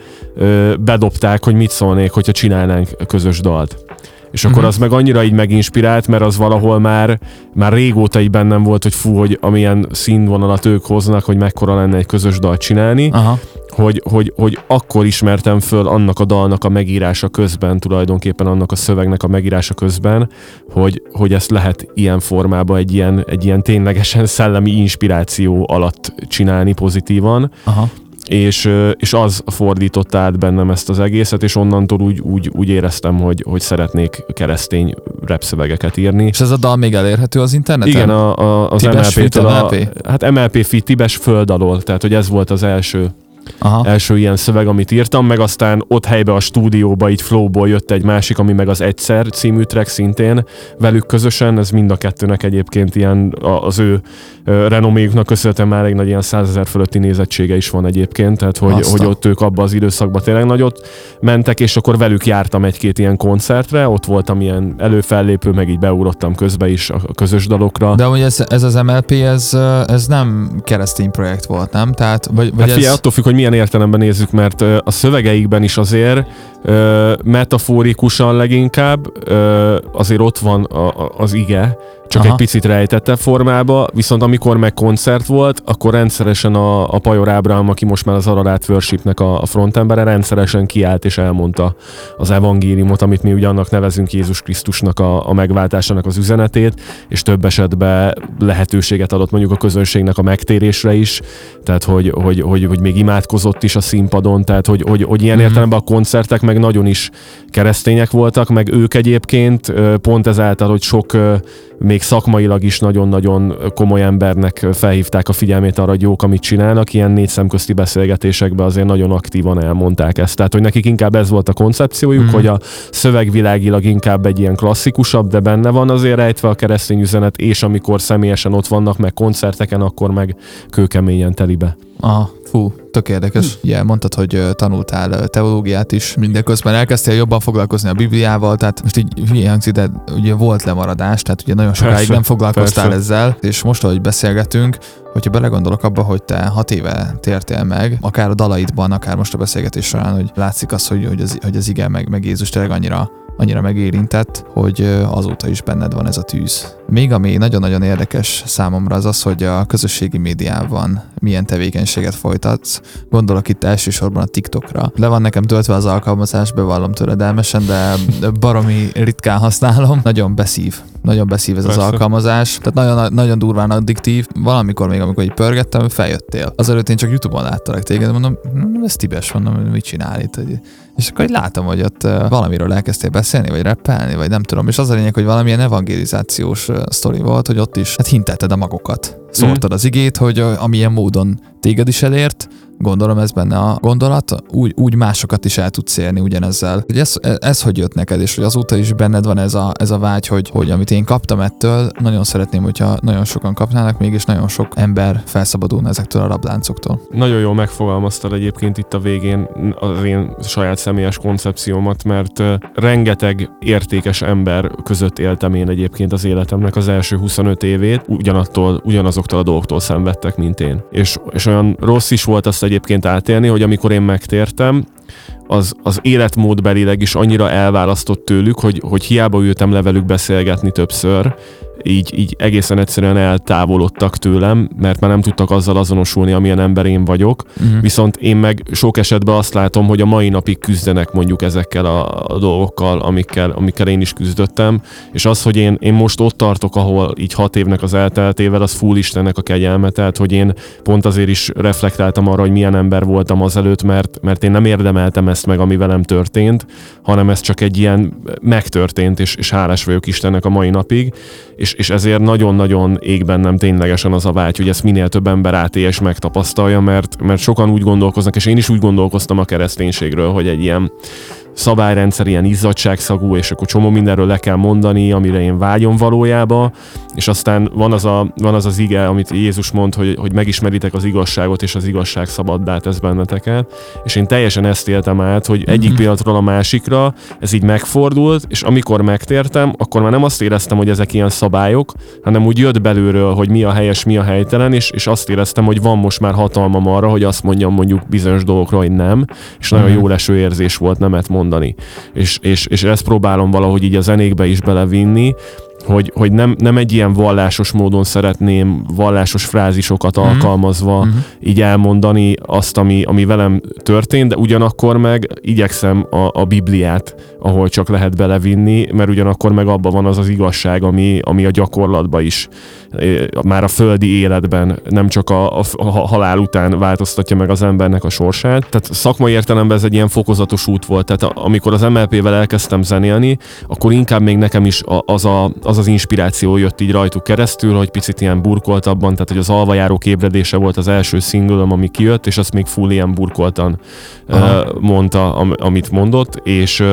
bedobták, hogy mit szólnék, hogyha csinálnánk közös dalt. És akkor uh-huh. az meg annyira így meginspirált, mert az valahol már, már régóta így bennem volt, hogy fú, hogy amilyen színvonalat ők hoznak, hogy mekkora lenne egy közös dalt csinálni. Aha hogy, hogy, hogy akkor ismertem föl annak a dalnak a megírása közben, tulajdonképpen annak a szövegnek a megírása közben, hogy, hogy ezt lehet ilyen formában egy ilyen, egy ilyen ténylegesen szellemi inspiráció alatt csinálni pozitívan. Aha és, és az fordította át bennem ezt az egészet, és onnantól úgy, úgy, úgy éreztem, hogy, hogy szeretnék keresztény repszövegeket írni. És ez a dal még elérhető az interneten? Igen, a, a, az MLP-től. MLP? A, hát MLP Fit Tibes föld alól, tehát hogy ez volt az első Aha. első ilyen szöveg, amit írtam, meg aztán ott helybe a stúdióba, így flowból jött egy másik, ami meg az Egyszer című track szintén velük közösen, ez mind a kettőnek egyébként ilyen az ő renoméjuknak köszönhetően már egy nagy ilyen százezer fölötti nézettsége is van egyébként, tehát hogy, hogy ott ők abban az időszakban tényleg nagyot mentek, és akkor velük jártam egy-két ilyen koncertre, ott voltam ilyen előfellépő, meg így beugrottam közbe is a közös dalokra. De hogy ez, ez az MLP, ez, ez nem keresztény projekt volt, nem? Tehát, vagy, vagy hát figyelj, ez... attól függ, hogy milyen értelemben nézzük, mert a szövegeikben is azért metaforikusan leginkább azért ott van az ige, csak Aha. egy picit rejtette formába, viszont amikor meg koncert volt, akkor rendszeresen a, a Pajor Ábraham, aki most már az Ararat Worshipnek a, a frontembere, rendszeresen kiállt és elmondta az evangéliumot, amit mi ugye annak nevezünk Jézus Krisztusnak a, a megváltásának az üzenetét, és több esetben lehetőséget adott mondjuk a közönségnek a megtérésre is, tehát hogy, hogy, hogy, hogy még imádkozott is a színpadon, tehát hogy, hogy, hogy ilyen Mhm. értelemben a koncertek meg nagyon is keresztények voltak, meg ők egyébként pont ezáltal, hogy sok még szakmailag is nagyon-nagyon komoly embernek felhívták a figyelmét arra, hogy jók, amit csinálnak, ilyen négy szemközti beszélgetésekben azért nagyon aktívan elmondták ezt. Tehát, hogy nekik inkább ez volt a koncepciójuk, mm. hogy a szövegvilágilag inkább egy ilyen klasszikusabb, de benne van azért rejtve a keresztény üzenet, és amikor személyesen ott vannak, meg koncerteken, akkor meg kőkeményen telibe. Aha, fú, tök érdekes. Ugye mondtad, hogy tanultál teológiát is, mindeközben elkezdtél jobban foglalkozni a Bibliával, tehát most így hülye hangzik, de ugye volt lemaradás, tehát ugye nagyon sokáig Persze, nem foglalkoztál persze. ezzel, és most, ahogy beszélgetünk, hogyha belegondolok abba, hogy te hat éve tértél meg, akár a dalaidban, akár most a beszélgetés során, hogy látszik az, hogy, hogy, az, hogy az igen, meg, meg Jézus tényleg annyira annyira megérintett, hogy azóta is benned van ez a tűz. Még ami nagyon-nagyon érdekes számomra az az, hogy a közösségi médiában milyen tevékenységet folytatsz. Gondolok itt elsősorban a TikTokra. Le van nekem töltve az alkalmazás, bevallom töredelmesen, de baromi ritkán használom. Nagyon beszív. Nagyon beszív ez az Persze. alkalmazás. Tehát nagyon, nagyon durván addiktív. Valamikor még, amikor így pörgettem, feljöttél. Azelőtt én csak Youtube-on láttalak téged, mondom, "Hm, ez Tibes, mondom, mit csinál itt? Hogy- És akkor így látom, hogy ott valamiről elkezdtél beszélni, vagy rappelni, vagy nem tudom. És az a lényeg, hogy valamilyen evangelizációs sztori volt, hogy ott is hát hintetted a magokat. Szórtad az igét, hogy amilyen módon téged is elért, gondolom ez benne a gondolat, úgy, úgy másokat is el tudsz érni ugyanezzel. Hogy ez, ez hogy jött neked, és hogy azóta is benned van ez a, ez a vágy, hogy, hogy amit én kaptam ettől, nagyon szeretném, hogyha nagyon sokan kapnának még, és nagyon sok ember felszabadulna ezektől a rabláncoktól. Nagyon jól megfogalmaztad egyébként itt a végén az én saját személyes koncepciómat, mert rengeteg értékes ember között éltem én egyébként az életemnek az első 25 évét, ugyanattól, ugyanazoktól a dolgoktól szenvedtek, mint én. És, és olyan rossz is volt azt egyébként átélni, hogy amikor én megtértem, az, az életmódbelileg is annyira elválasztott tőlük, hogy, hogy hiába ültem le beszélgetni többször, így, így egészen egyszerűen eltávolodtak tőlem, mert már nem tudtak azzal azonosulni, amilyen ember én vagyok. Mhm. Viszont én meg sok esetben azt látom, hogy a mai napig küzdenek mondjuk ezekkel a, a dolgokkal, amikkel, amikkel én is küzdöttem, és az, hogy én, én most ott tartok, ahol így hat évnek az elteltével, az full Istennek a kegyelme, tehát hogy én pont azért is reflektáltam arra, hogy milyen ember voltam azelőtt, mert, mert én nem érdemeltem ezt meg, ami velem történt, hanem ez csak egy ilyen megtörtént, és, és hálás vagyok Istennek a mai napig, és, és ezért nagyon-nagyon ég bennem ténylegesen az a vágy, hogy ezt minél több ember átélje és megtapasztalja, mert, mert sokan úgy gondolkoznak, és én is úgy gondolkoztam a kereszténységről, hogy egy ilyen szabályrendszer, ilyen izzadságszagú, és akkor csomó mindenről le kell mondani, amire én vágyom valójába, és aztán van az, a, van az az ige, amit Jézus mond, hogy, hogy megismeritek az igazságot, és az igazság szabaddá tesz benneteket, és én teljesen ezt éltem át, hogy egyik Mhm. pillanatról a másikra ez így megfordult, és amikor megtértem, akkor már nem azt éreztem, hogy ezek ilyen szabályok, hanem úgy jött belülről, hogy mi a helyes, mi a helytelen, és, és azt éreztem, hogy van most már hatalmam arra, hogy azt mondjam mondjuk bizonyos dolgokra, hogy nem, és nagyon Mhm. jó leső érzés volt nemet mondani. És, és, és ezt próbálom valahogy így a zenékbe is belevinni, hogy, hogy nem, nem egy ilyen vallásos módon szeretném vallásos frázisokat Mhm. alkalmazva Mhm. így elmondani azt, ami, ami velem történt, de ugyanakkor meg igyekszem a, a Bibliát, ahol csak lehet belevinni, mert ugyanakkor meg abban van az az igazság, ami, ami a gyakorlatban is, már a földi életben, nem csak a, a, a halál után változtatja meg az embernek a sorsát. Tehát szakmai értelemben ez egy ilyen fokozatos út volt. Tehát amikor az MLP-vel elkezdtem zenélni, akkor inkább még nekem is az, a, az az inspiráció jött így rajtuk keresztül, hogy picit ilyen burkoltabban, tehát hogy az alvajárók ébredése volt az első szingülöm, ami kijött, és azt még full ilyen burkoltan Aha. mondta, am, amit mondott, és,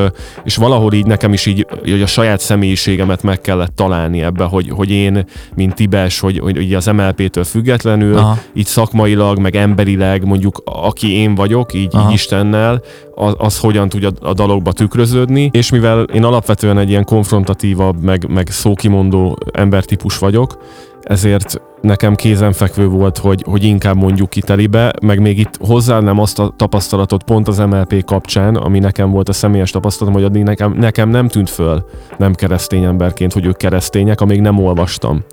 és valahol így nekem is így, hogy a saját személyiségemet meg kellett találni ebbe, hogy, hogy én, mint Tibes, hogy, hogy ugye az MLP-től függetlenül, Aha. így szakmailag, meg emberileg, mondjuk aki én vagyok, így, Aha. így Istennel, az, az hogyan tudja a dalokba tükröződni, és mivel én alapvetően egy ilyen konfrontatívabb, meg, meg szókimondó embertípus vagyok, ezért nekem kézenfekvő volt, hogy, hogy inkább mondjuk ki telibe, meg még itt nem azt a tapasztalatot pont az MLP kapcsán, ami nekem volt a személyes tapasztalatom, hogy addig nekem, nekem nem tűnt föl nem keresztény emberként, hogy ők keresztények, amíg nem olvastam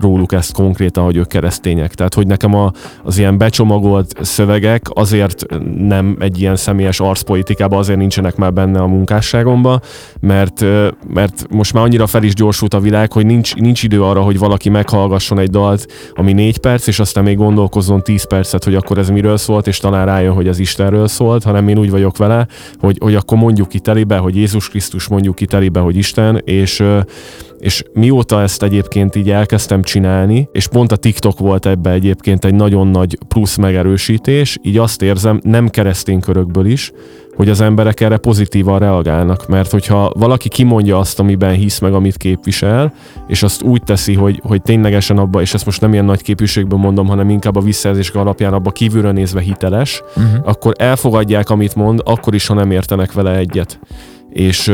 róluk ezt konkrétan, hogy ők keresztények. Tehát, hogy nekem a, az ilyen becsomagolt szövegek azért nem egy ilyen személyes arcpolitikában, azért nincsenek már benne a munkásságomba, mert, mert most már annyira fel is gyorsult a világ, hogy nincs, nincs idő arra, hogy valaki meghallgasson egy dalt, ami négy perc, és aztán még gondolkozzon tíz percet, hogy akkor ez miről szólt, és talán rájön, hogy ez Istenről szólt, hanem én úgy vagyok vele, hogy, hogy akkor mondjuk ki telibe, hogy Jézus Krisztus mondjuk ki telibe, hogy Isten, és és mióta ezt egyébként így elkezdtem csinálni, és pont a TikTok volt ebbe egyébként egy nagyon nagy plusz megerősítés, így azt érzem, nem keresztény körökből is, hogy az emberek erre pozitívan reagálnak, mert hogyha valaki kimondja azt, amiben hisz meg, amit képvisel, és azt úgy teszi, hogy, hogy ténylegesen abba, és ezt most nem ilyen nagy képviségből mondom, hanem inkább a visszajelzések alapján abba kívülről nézve hiteles, uh-huh. akkor elfogadják, amit mond, akkor is, ha nem értenek vele egyet és,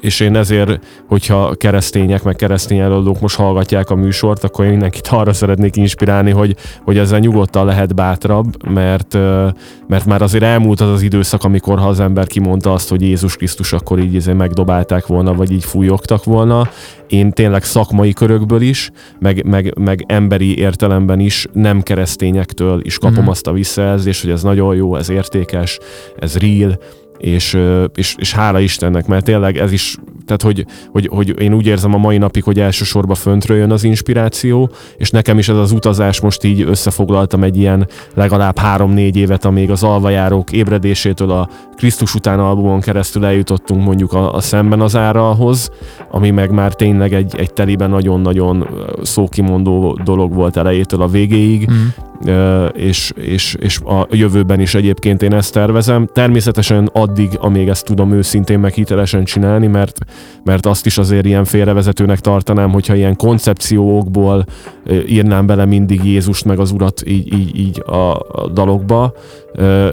és én ezért, hogyha keresztények, meg keresztény előadók most hallgatják a műsort, akkor én mindenkit arra szeretnék inspirálni, hogy, hogy ezzel nyugodtan lehet bátrabb, mert, mert már azért elmúlt az az időszak, amikor ha az ember kimondta azt, hogy Jézus Krisztus, akkor így azért megdobálták volna, vagy így fújogtak volna. Én tényleg szakmai körökből is, meg, meg, meg emberi értelemben is, nem keresztényektől is kapom mm-hmm. azt a visszajelzést, hogy ez nagyon jó, ez értékes, ez real, és, és, és hála Istennek, mert tényleg ez is, tehát hogy, hogy, hogy én úgy érzem a mai napig, hogy elsősorban föntről jön az inspiráció, és nekem is ez az utazás most így összefoglaltam egy ilyen legalább három-négy évet, amíg az alvajárók ébredésétől a Krisztus után albumon keresztül eljutottunk mondjuk a, a szemben az áralhoz, ami meg már tényleg egy, egy teliben nagyon-nagyon szókimondó dolog volt elejétől a végéig, mm és, és, és a jövőben is egyébként én ezt tervezem. Természetesen addig, amíg ezt tudom őszintén meg hitelesen csinálni, mert, mert azt is azért ilyen félrevezetőnek tartanám, hogyha ilyen koncepciókból írnám bele mindig Jézust meg az Urat így, így, így a, a dalokba.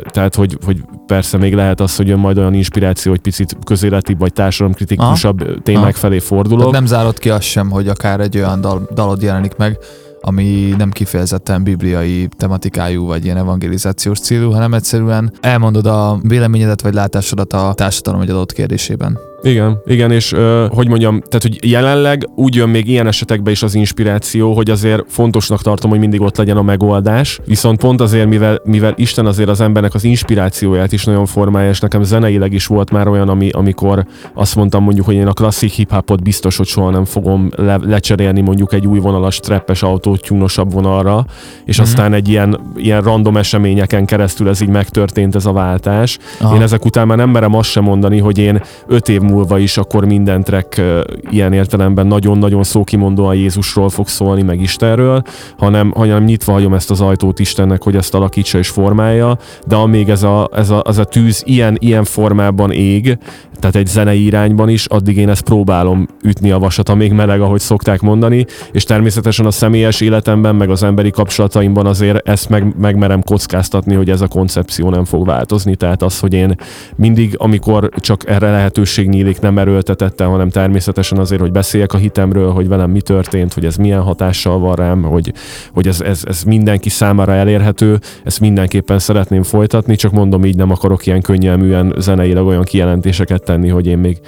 Tehát, hogy, hogy persze még lehet az, hogy jön majd olyan inspiráció, hogy picit közéleti vagy társadalomkritikusabb Aha. témák Aha. felé fordulok. Tehát nem zárod ki azt sem, hogy akár egy olyan dal, dalod jelenik meg, ami nem kifejezetten bibliai tematikájú vagy ilyen evangelizációs célú, hanem egyszerűen elmondod a véleményedet vagy látásodat a társadalom egy adott kérdésében. Igen, igen, és ö, hogy mondjam, tehát hogy jelenleg úgy jön még ilyen esetekben is az inspiráció, hogy azért fontosnak tartom, hogy mindig ott legyen a megoldás, viszont pont azért, mivel, mivel Isten azért az embernek az inspirációját is nagyon formálja, és nekem zeneileg is volt már olyan, ami, amikor azt mondtam mondjuk, hogy én a klasszik hip-hopot biztos, hogy soha nem fogom le, lecserélni mondjuk egy új vonalas treppes autót tyúnosabb vonalra, és mm-hmm. aztán egy ilyen, ilyen random eseményeken keresztül ez így megtörtént ez a váltás. Aha. Én ezek után már nem merem azt sem mondani, hogy én öt év múlva is akkor minden track ilyen értelemben nagyon-nagyon szókimondóan Jézusról fog szólni, meg Istenről, hanem, hanem nyitva hagyom ezt az ajtót Istennek, hogy ezt alakítsa és formálja, de amíg ez a, ez a, ez a tűz ilyen, ilyen formában ég, tehát egy zenei irányban is, addig én ezt próbálom ütni a vasat, amíg meleg, ahogy szokták mondani, és természetesen a személyes életemben, meg az emberi kapcsolataimban azért ezt meg, megmerem kockáztatni, hogy ez a koncepció nem fog változni, tehát az, hogy én mindig, amikor csak erre lehetőség nyílik, nem erőltetette, hanem természetesen azért, hogy beszéljek a hitemről, hogy velem mi történt, hogy ez milyen hatással van rám, hogy, hogy ez, ez, ez mindenki számára elérhető, ezt mindenképpen szeretném folytatni, csak mondom így nem akarok ilyen könnyelműen zeneileg olyan kijelentéseket tenni, hogy én még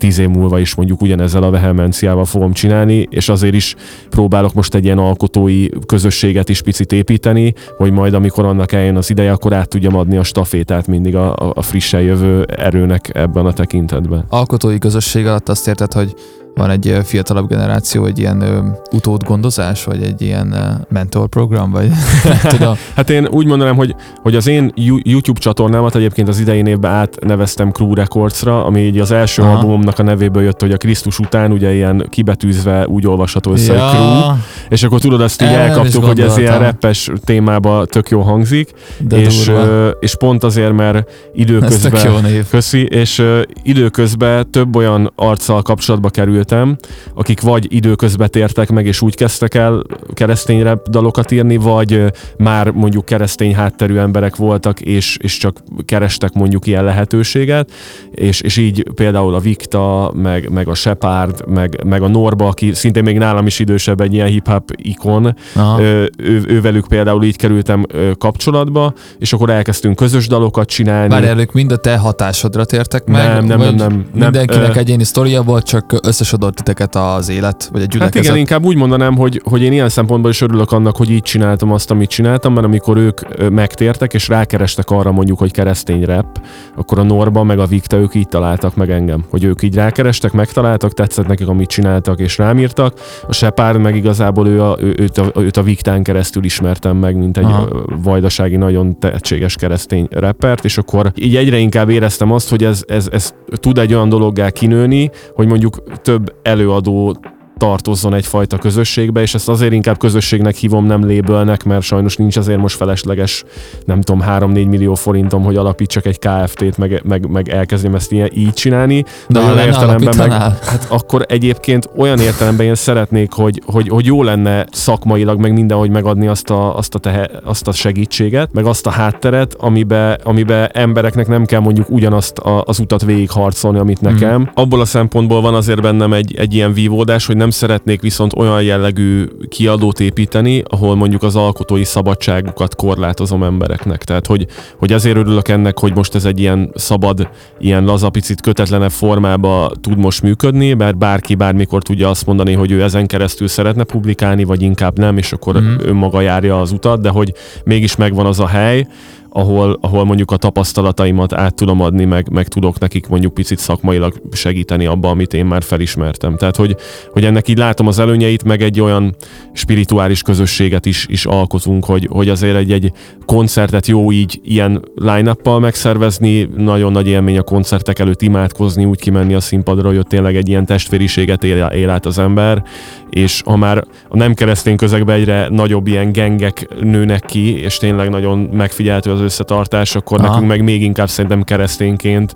tíz év múlva is mondjuk ugyanezzel a vehemenciával fogom csinálni, és azért is próbálok most egy ilyen alkotói közösséget is picit építeni, hogy majd amikor annak eljön az ideje, akkor át tudjam adni a stafétát mindig a, a frissen jövő erőnek ebben a tekintetben. Alkotói közösség alatt azt érted, hogy van egy fiatalabb generáció, egy ilyen ö, utódgondozás, vagy egy ilyen ö, mentor program, vagy tudom. hát én úgy mondanám, hogy, hogy az én YouTube csatornámat egyébként az idején évben átneveztem Crew Records-ra, ami így az első Aha. albumomnak a nevéből jött, hogy a Krisztus után ugye ilyen kibetűzve úgy olvasható össze, ja. Crew, és akkor tudod, azt így elkaptuk, hogy ez ilyen reppes témába tök jó hangzik, De és, ö, és pont azért, mert időközben, köszi, és időközben több olyan arccal kapcsolatba került ismertem, akik vagy időközben tértek meg, és úgy kezdtek el keresztény rap dalokat írni, vagy már mondjuk keresztény hátterű emberek voltak, és, és csak kerestek mondjuk ilyen lehetőséget, és, és így például a Vikta, meg, meg a Shepard, meg, meg a Norba, aki szintén még nálam is idősebb, egy ilyen hip-hop ikon, ő, ő, ővelük például így kerültem kapcsolatba, és akkor elkezdtünk közös dalokat csinálni. Várj, elők mind a te hatásodra tértek meg? Nem, nem, nem, nem. Mindenkinek nem, egyéni sztoria volt, csak összesodott titeket az élet, vagy a gyülekezet? Hát igen, inkább úgy mondanám, hogy, hogy én ilyen szempontból is örülök annak, hogy így csináltam azt, amit csináltam, mert amikor ők megtértek, és rákerestek arra mondjuk, hogy keresztény rap, akkor a Norba meg a Vikta, ők így találtak meg engem. Hogy ők így rákerestek, megtaláltak, tetszett nekik, amit csináltak, és rámírtak. A Shepard meg igazából ő a, ő, őt, a, őt a Viktán keresztül ismertem meg, mint egy Aha. vajdasági nagyon tehetséges keresztény rappert, és akkor így egyre inkább éreztem azt, hogy ez, ez, ez tud egy olyan dologgá kinőni, hogy mondjuk több előadó tartozzon egyfajta közösségbe, és ezt azért inkább közösségnek hívom, nem lébölnek, mert sajnos nincs azért most felesleges, nem tudom, 3-4 millió forintom, hogy alapítsak egy KFT-t, meg, meg, meg elkezdjem ezt ilyen, így csinálni. De, de olyan értelemben meg, hát akkor egyébként olyan értelemben én szeretnék, hogy, hogy, hogy jó lenne szakmailag, meg mindenhogy megadni azt a, azt, a tehe, azt a segítséget, meg azt a hátteret, amibe, amibe embereknek nem kell mondjuk ugyanazt a, az utat végigharcolni, amit nekem. Mm. Abból a szempontból van azért bennem egy, egy ilyen vívódás, hogy nem nem szeretnék viszont olyan jellegű kiadót építeni, ahol mondjuk az alkotói szabadságukat korlátozom embereknek. Tehát, hogy, hogy ezért örülök ennek, hogy most ez egy ilyen szabad, ilyen lazapicit kötetlenebb formába tud most működni, mert bárki bármikor tudja azt mondani, hogy ő ezen keresztül szeretne publikálni, vagy inkább nem, és akkor mm-hmm. önmaga járja az utat, de hogy mégis megvan az a hely, ahol, ahol mondjuk a tapasztalataimat át tudom adni, meg, meg tudok nekik mondjuk picit szakmailag segíteni abba, amit én már felismertem. Tehát, hogy, hogy ennek így látom az előnyeit, meg egy olyan spirituális közösséget is, is alkotunk, hogy, hogy azért egy, egy koncertet jó így ilyen line megszervezni, nagyon nagy élmény a koncertek előtt imádkozni, úgy kimenni a színpadra, hogy ott tényleg egy ilyen testvériséget él, él át az ember, és ha már a nem keresztény közegben egyre nagyobb ilyen gengek nőnek ki, és tényleg nagyon megfigyelhető az összetartás, akkor Aha. nekünk meg még inkább szerintem keresztényként,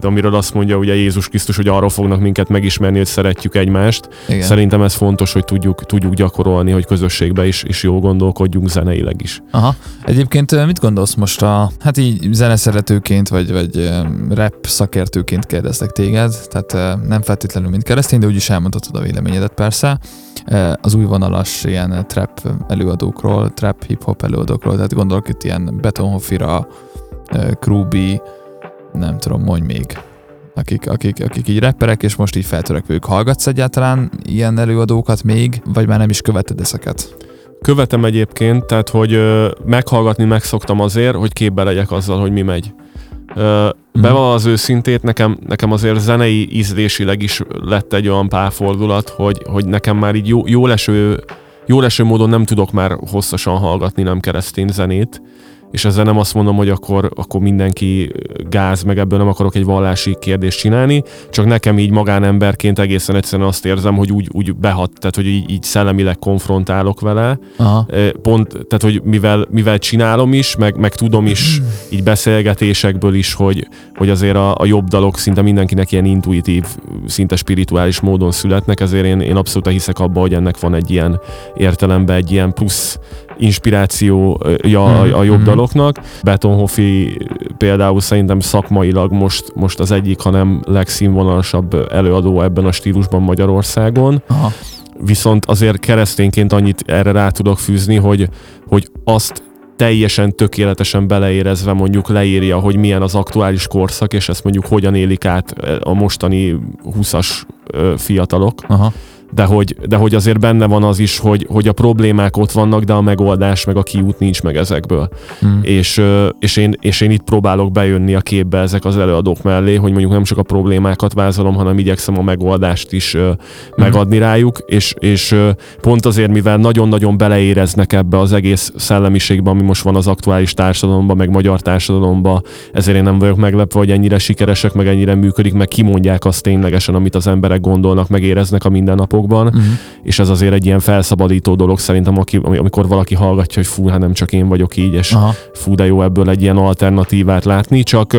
amiről azt mondja ugye Jézus Krisztus, hogy arról fognak minket megismerni, hogy szeretjük egymást. Igen. Szerintem ez fontos, hogy tudjuk, tudjuk gyakorolni, hogy közösségbe is, is jó gondolkodjunk zeneileg is. Aha. Egyébként mit gondolsz most a, hát így zeneszeretőként, vagy, vagy rap szakértőként kérdeztek téged, tehát nem feltétlenül mint keresztény, de úgyis elmondhatod a véleményedet persze persze, az új vonalas ilyen trap előadókról, trap hip-hop előadókról, tehát gondolok itt ilyen Betonhoffira, Krubi, nem tudom, mondj még, akik, akik, akik így rapperek, és most így feltörekvők. Hallgatsz egyáltalán ilyen előadókat még, vagy már nem is követed ezeket? Követem egyébként, tehát hogy meghallgatni megszoktam azért, hogy képbe legyek azzal, hogy mi megy. Mhm. Be az őszintét, nekem, nekem azért zenei ízlésileg is lett egy olyan párfordulat, hogy, hogy nekem már így jó, jó leső, jó leső módon nem tudok már hosszasan hallgatni nem keresztény zenét, és ezzel nem azt mondom, hogy akkor, akkor mindenki gáz, meg ebből nem akarok egy vallási kérdést csinálni, csak nekem így magánemberként egészen egyszerűen azt érzem, hogy úgy, úgy behat, tehát hogy így, így szellemileg konfrontálok vele. Aha. Pont, tehát hogy mivel, mivel csinálom is, meg, meg tudom is így beszélgetésekből is, hogy, hogy azért a, a jobb dalok szinte mindenkinek ilyen intuitív, szinte spirituális módon születnek, ezért én, én abszolút hiszek abba, hogy ennek van egy ilyen értelemben egy ilyen plusz inspirációja a, a jobb mhm. daloknak. Betonhofi például szerintem szakmailag most, most az egyik, hanem legszínvonalasabb előadó ebben a stílusban Magyarországon. Aha. Viszont azért keresztényként annyit erre rá tudok fűzni, hogy, hogy azt teljesen tökéletesen beleérezve mondjuk leírja, hogy milyen az aktuális korszak, és ezt mondjuk hogyan élik át a mostani 20-as fiatalok. Aha de hogy, de hogy azért benne van az is, hogy, hogy a problémák ott vannak, de a megoldás meg a kiút nincs meg ezekből. Hmm. És, és, én, és én itt próbálok bejönni a képbe ezek az előadók mellé, hogy mondjuk nem csak a problémákat vázolom, hanem igyekszem a megoldást is hmm. megadni rájuk, és, és pont azért, mivel nagyon-nagyon beleéreznek ebbe az egész szellemiségbe, ami most van az aktuális társadalomban, meg magyar társadalomban, ezért én nem vagyok meglepve, hogy ennyire sikeresek, meg ennyire működik, meg kimondják azt ténylegesen, amit az emberek gondolnak, meg éreznek a mindennapok napokban, uh-huh. és ez azért egy ilyen felszabadító dolog szerintem, aki, amikor valaki hallgatja, hogy fú, hát nem csak én vagyok így, és Aha. fú, de jó ebből egy ilyen alternatívát látni, csak,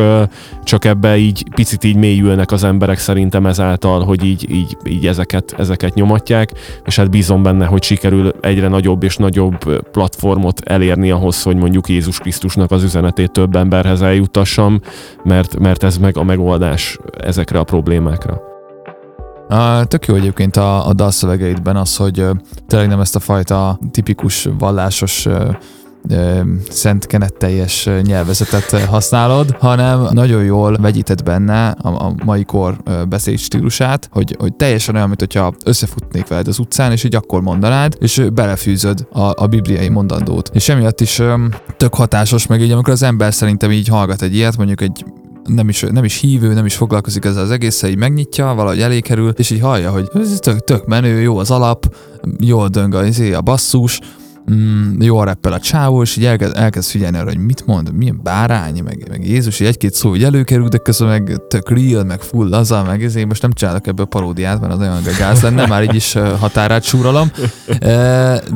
csak ebbe így picit így mélyülnek az emberek szerintem ezáltal, hogy így, így, így ezeket, ezeket nyomatják, és hát bízom benne, hogy sikerül egyre nagyobb és nagyobb platformot elérni ahhoz, hogy mondjuk Jézus Krisztusnak az üzenetét több emberhez eljutassam, mert, mert ez meg a megoldás ezekre a problémákra. Tök jó egyébként a, a dalszövegeidben az, hogy uh, tényleg nem ezt a fajta tipikus vallásos uh, szent kenetteljes nyelvezetet használod, hanem nagyon jól vegyíted benne a, a mai kor beszéd stílusát, hogy, hogy teljesen olyan, mint hogyha összefutnék veled az utcán, és így akkor mondanád, és belefűzöd a, a bibliai mondandót. És emiatt is tök hatásos, meg így amikor az ember szerintem így hallgat egy ilyet, mondjuk egy nem is, nem is hívő, nem is foglalkozik ezzel az egésszel, így megnyitja, valahogy elé kerül, és így hallja, hogy ez tök, tök menő, jó az alap, jól döng a, izé, a basszus, mm, jó reppel a csávó, és így elkezd, elkezd figyelni arra, hogy mit mond, milyen bárány, meg, meg Jézus, így egy-két szó így előkerül, de közben meg tök real, meg full laza, meg ezért most nem csinálok ebből paródiát, mert az olyan gáz lenne, már így is határát súrolom.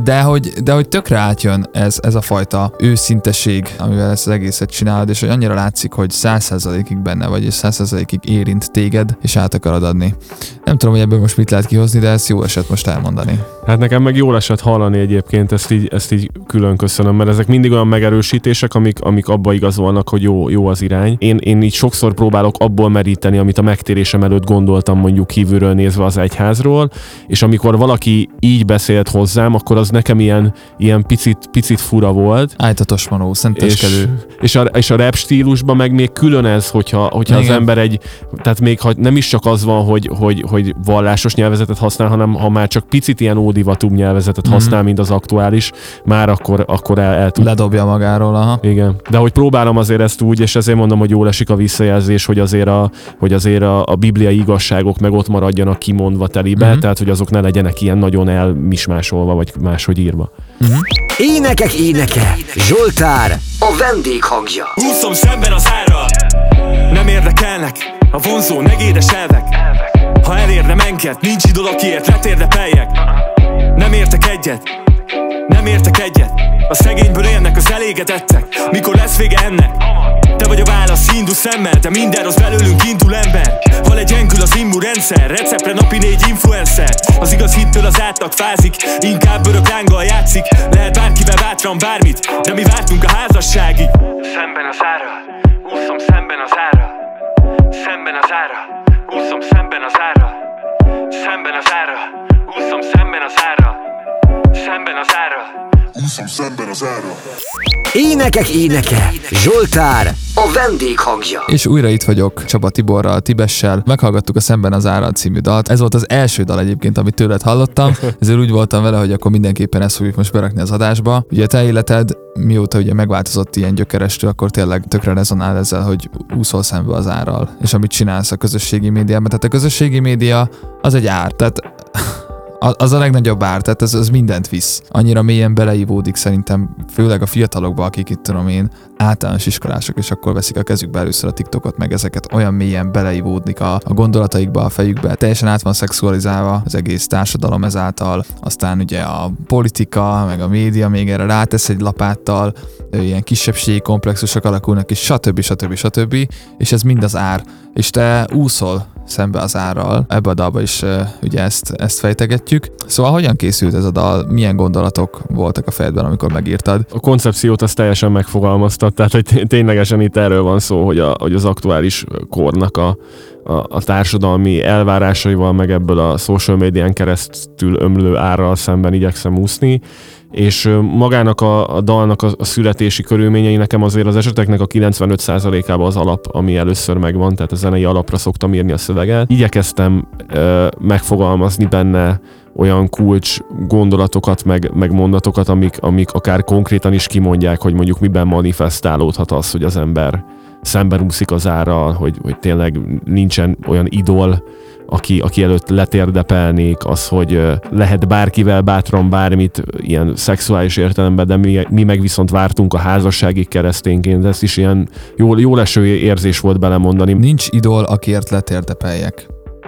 De hogy, de hogy tökre átjön ez, ez a fajta őszinteség, amivel ezt az egészet csinálod, és hogy annyira látszik, hogy százszerzalékig benne vagy, és százszerzalékig érint téged, és át akarod adni. Nem tudom, hogy ebből most mit lehet kihozni, de ezt jó eset most elmondani. Hát nekem meg jó esett hallani egyébként, ezt így, ezt így külön köszönöm, mert ezek mindig olyan megerősítések, amik, amik abba igazolnak, hogy jó, jó az irány. Én, én így sokszor próbálok abból meríteni, amit a megtérésem előtt gondoltam mondjuk kívülről nézve az egyházról, és amikor valaki így beszélt hozzám, akkor az nekem ilyen, ilyen picit, picit fura volt. Ájtatos manó, szenteskedő. És, és, a, és a rap stílusban meg még külön ez, hogyha, hogyha az ember egy, tehát még ha nem is csak az van, hogy, hogy, hogy vallásos nyelvezetet használ, hanem ha már csak picit ilyen ódivatúbb nyelvezetet mm-hmm. használ, mint az aktuális, már akkor, akkor el, el tud. Ledobja magáról, aha. Igen. De hogy próbálom azért ezt úgy, és ezért mondom, hogy jól esik a visszajelzés, hogy azért a, hogy azért a, a bibliai igazságok meg ott maradjanak kimondva telibe, mm-hmm. tehát hogy azok ne legyenek ilyen nagyon elmismásolva, vagy máshogy írva. Mm-hmm. Énekek éneke, Zsoltár, a vendég hangja. Húszom szemben az ára, nem érdekelnek a vonzó negédes elvek. Ha elérne menket, nincs idol, akiért letérdepeljek. Nem értek egyet, nem értek egyet. A szegényből élnek az elégedettek. Mikor lesz vége ennek? Te vagy a válasz hindu szemmel De minden rossz belőlünk indul ember. Ha legyengül az immunrendszer Receptre napi négy influencer. Az igaz hittől az átlag fázik Inkább örök lánggal játszik. Lehet bárkivel bátran bármit De mi vártunk a házasságig. Szemben az ára Úszom szemben az ára Szemben az ára Úszom szemben az ára Szemben az ára Úszom szemben az ára Szemben az ára Úszom szemben az ára Énekek éneke, Zsoltár, a vendég hangja. És újra itt vagyok Csaba Tiborral, Tibessel. Meghallgattuk a Szemben az ára című dalt. Ez volt az első dal egyébként, amit tőled hallottam. Ezért úgy voltam vele, hogy akkor mindenképpen ezt fogjuk most berakni az adásba. Ugye te életed mióta ugye megváltozott ilyen gyökerestől, akkor tényleg tökre rezonál ezzel, hogy úszol szembe az árral, és amit csinálsz a közösségi médiában. Tehát a közösségi média az egy ár, tehát az a legnagyobb ár, tehát ez, ez mindent visz. Annyira mélyen beleívódik szerintem, főleg a fiatalokba, akik itt tudom én, általános iskolások, és akkor veszik a kezükbe először a TikTokot, meg ezeket olyan mélyen beleívódnik a, a gondolataikba, a fejükbe. Teljesen át van szexualizálva az egész társadalom ezáltal, aztán ugye a politika, meg a média még erre rátesz egy lapáttal, ilyen kisebbségi komplexusok alakulnak, és stb. stb. stb. És ez mind az ár. És te úszol szembe az árral. Ebbe a dalba is ugye ezt, ezt fejtegetjük. Szóval hogyan készült ez a dal? Milyen gondolatok voltak a fejedben, amikor megírtad? A koncepciót azt teljesen megfogalmaztad, tehát hogy ténylegesen itt erről van szó, hogy, a, hogy az aktuális kornak a, a, a társadalmi elvárásaival, meg ebből a social médián keresztül ömlő árral szemben igyekszem úszni, és magának a, a dalnak a, a születési körülményei nekem azért az eseteknek a 95%-ában az alap, ami először megvan, tehát a zenei alapra szoktam írni a szöveget. Igyekeztem ö, megfogalmazni benne olyan kulcs gondolatokat, meg, meg mondatokat, amik, amik akár konkrétan is kimondják, hogy mondjuk miben manifestálódhat az, hogy az ember szemben úszik az ára, hogy, hogy tényleg nincsen olyan idol, aki, aki előtt letérdepelnék, az, hogy lehet bárkivel bátran bármit ilyen szexuális értelemben, de mi, mi meg viszont vártunk a házassági keresztényként, ez is ilyen jó, jó leső érzés volt belemondani. Nincs idol, akiért letérdepeljek.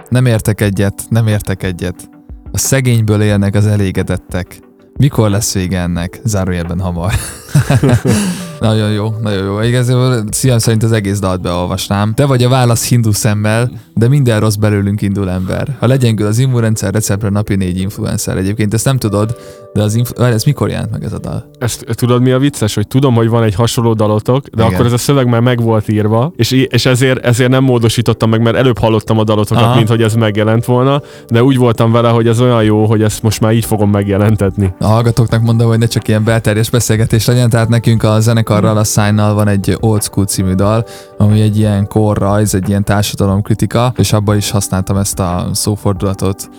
Nem értek egyet, nem értek egyet. A szegényből élnek az elégedettek. Mikor lesz vége ennek? Zárójelben hamar. nagyon jó, nagyon jó. Igazából szívem szerint az egész dalt beolvasnám. Te vagy a válasz hindu szemmel, de minden rossz belőlünk indul ember. Ha legyengül az immunrendszer, receptre napi négy influencer. Egyébként ezt nem tudod, de az influ- ez mikor jelent meg ez a dal? Ezt tudod mi a vicces, hogy tudom, hogy van egy hasonló dalotok, de Igen. akkor ez a szöveg már meg volt írva, és, és ezért, ezért nem módosítottam meg, mert előbb hallottam a dalotokat, Aha. mint hogy ez megjelent volna, de úgy voltam vele, hogy ez olyan jó, hogy ezt most már így fogom megjelentetni. A hallgatóknak mondom, hogy ne csak ilyen belterjes beszélgetés legyen, tehát nekünk a zenekarral, a Signnal van egy Old School című dal, ami egy ilyen korrajz, egy ilyen társadalomkritika, és abban is használtam ezt a szófordulatot,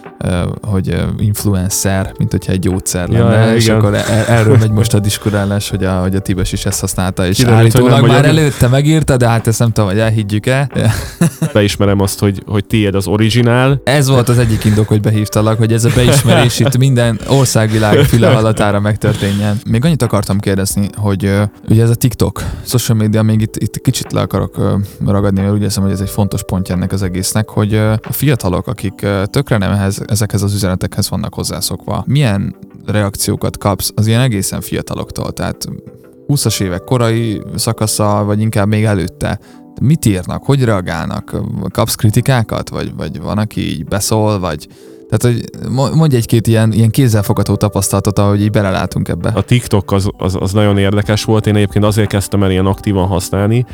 hogy influencer, mint hogyha egy gyógyszer lenne, ja, és igen. akkor e- erről megy most a diskurálás, hogy a, hogy a Tibes is ezt használta, és Kiderült, állítólag már vagyok- előtte megírta, de hát ezt nem tudom, hogy elhiggyük-e. Beismerem azt, hogy, hogy tiéd az originál, Ez volt az egyik indok, hogy behívtalak, hogy ez a beismerés itt minden országvilág füle hallatára megtörténjen. Még annyit akartam kérdezni, hogy ugye ez a TikTok, social media, még itt, itt kicsit le akarok ragadni, mert úgy érzem, hogy ez egy fontos pontja ennek az egésznek, hogy a fiatalok, akik tökre nem ehhez, ezekhez az üzenetekhez vannak hozzászokva, milyen reakciókat kapsz az ilyen egészen fiataloktól? Tehát 20-as évek korai szakasza, vagy inkább még előtte? Mit írnak? Hogy reagálnak? Kapsz kritikákat? Vagy, vagy van, aki így beszól? Vagy tehát, hogy mo- mondj egy-két ilyen, ilyen kézzelfogható tapasztalatot, ahogy így belelátunk ebbe. a TikTok az, az, az nagyon érdekes volt, én egyébként azért kezdtem el ilyen aktívan használni,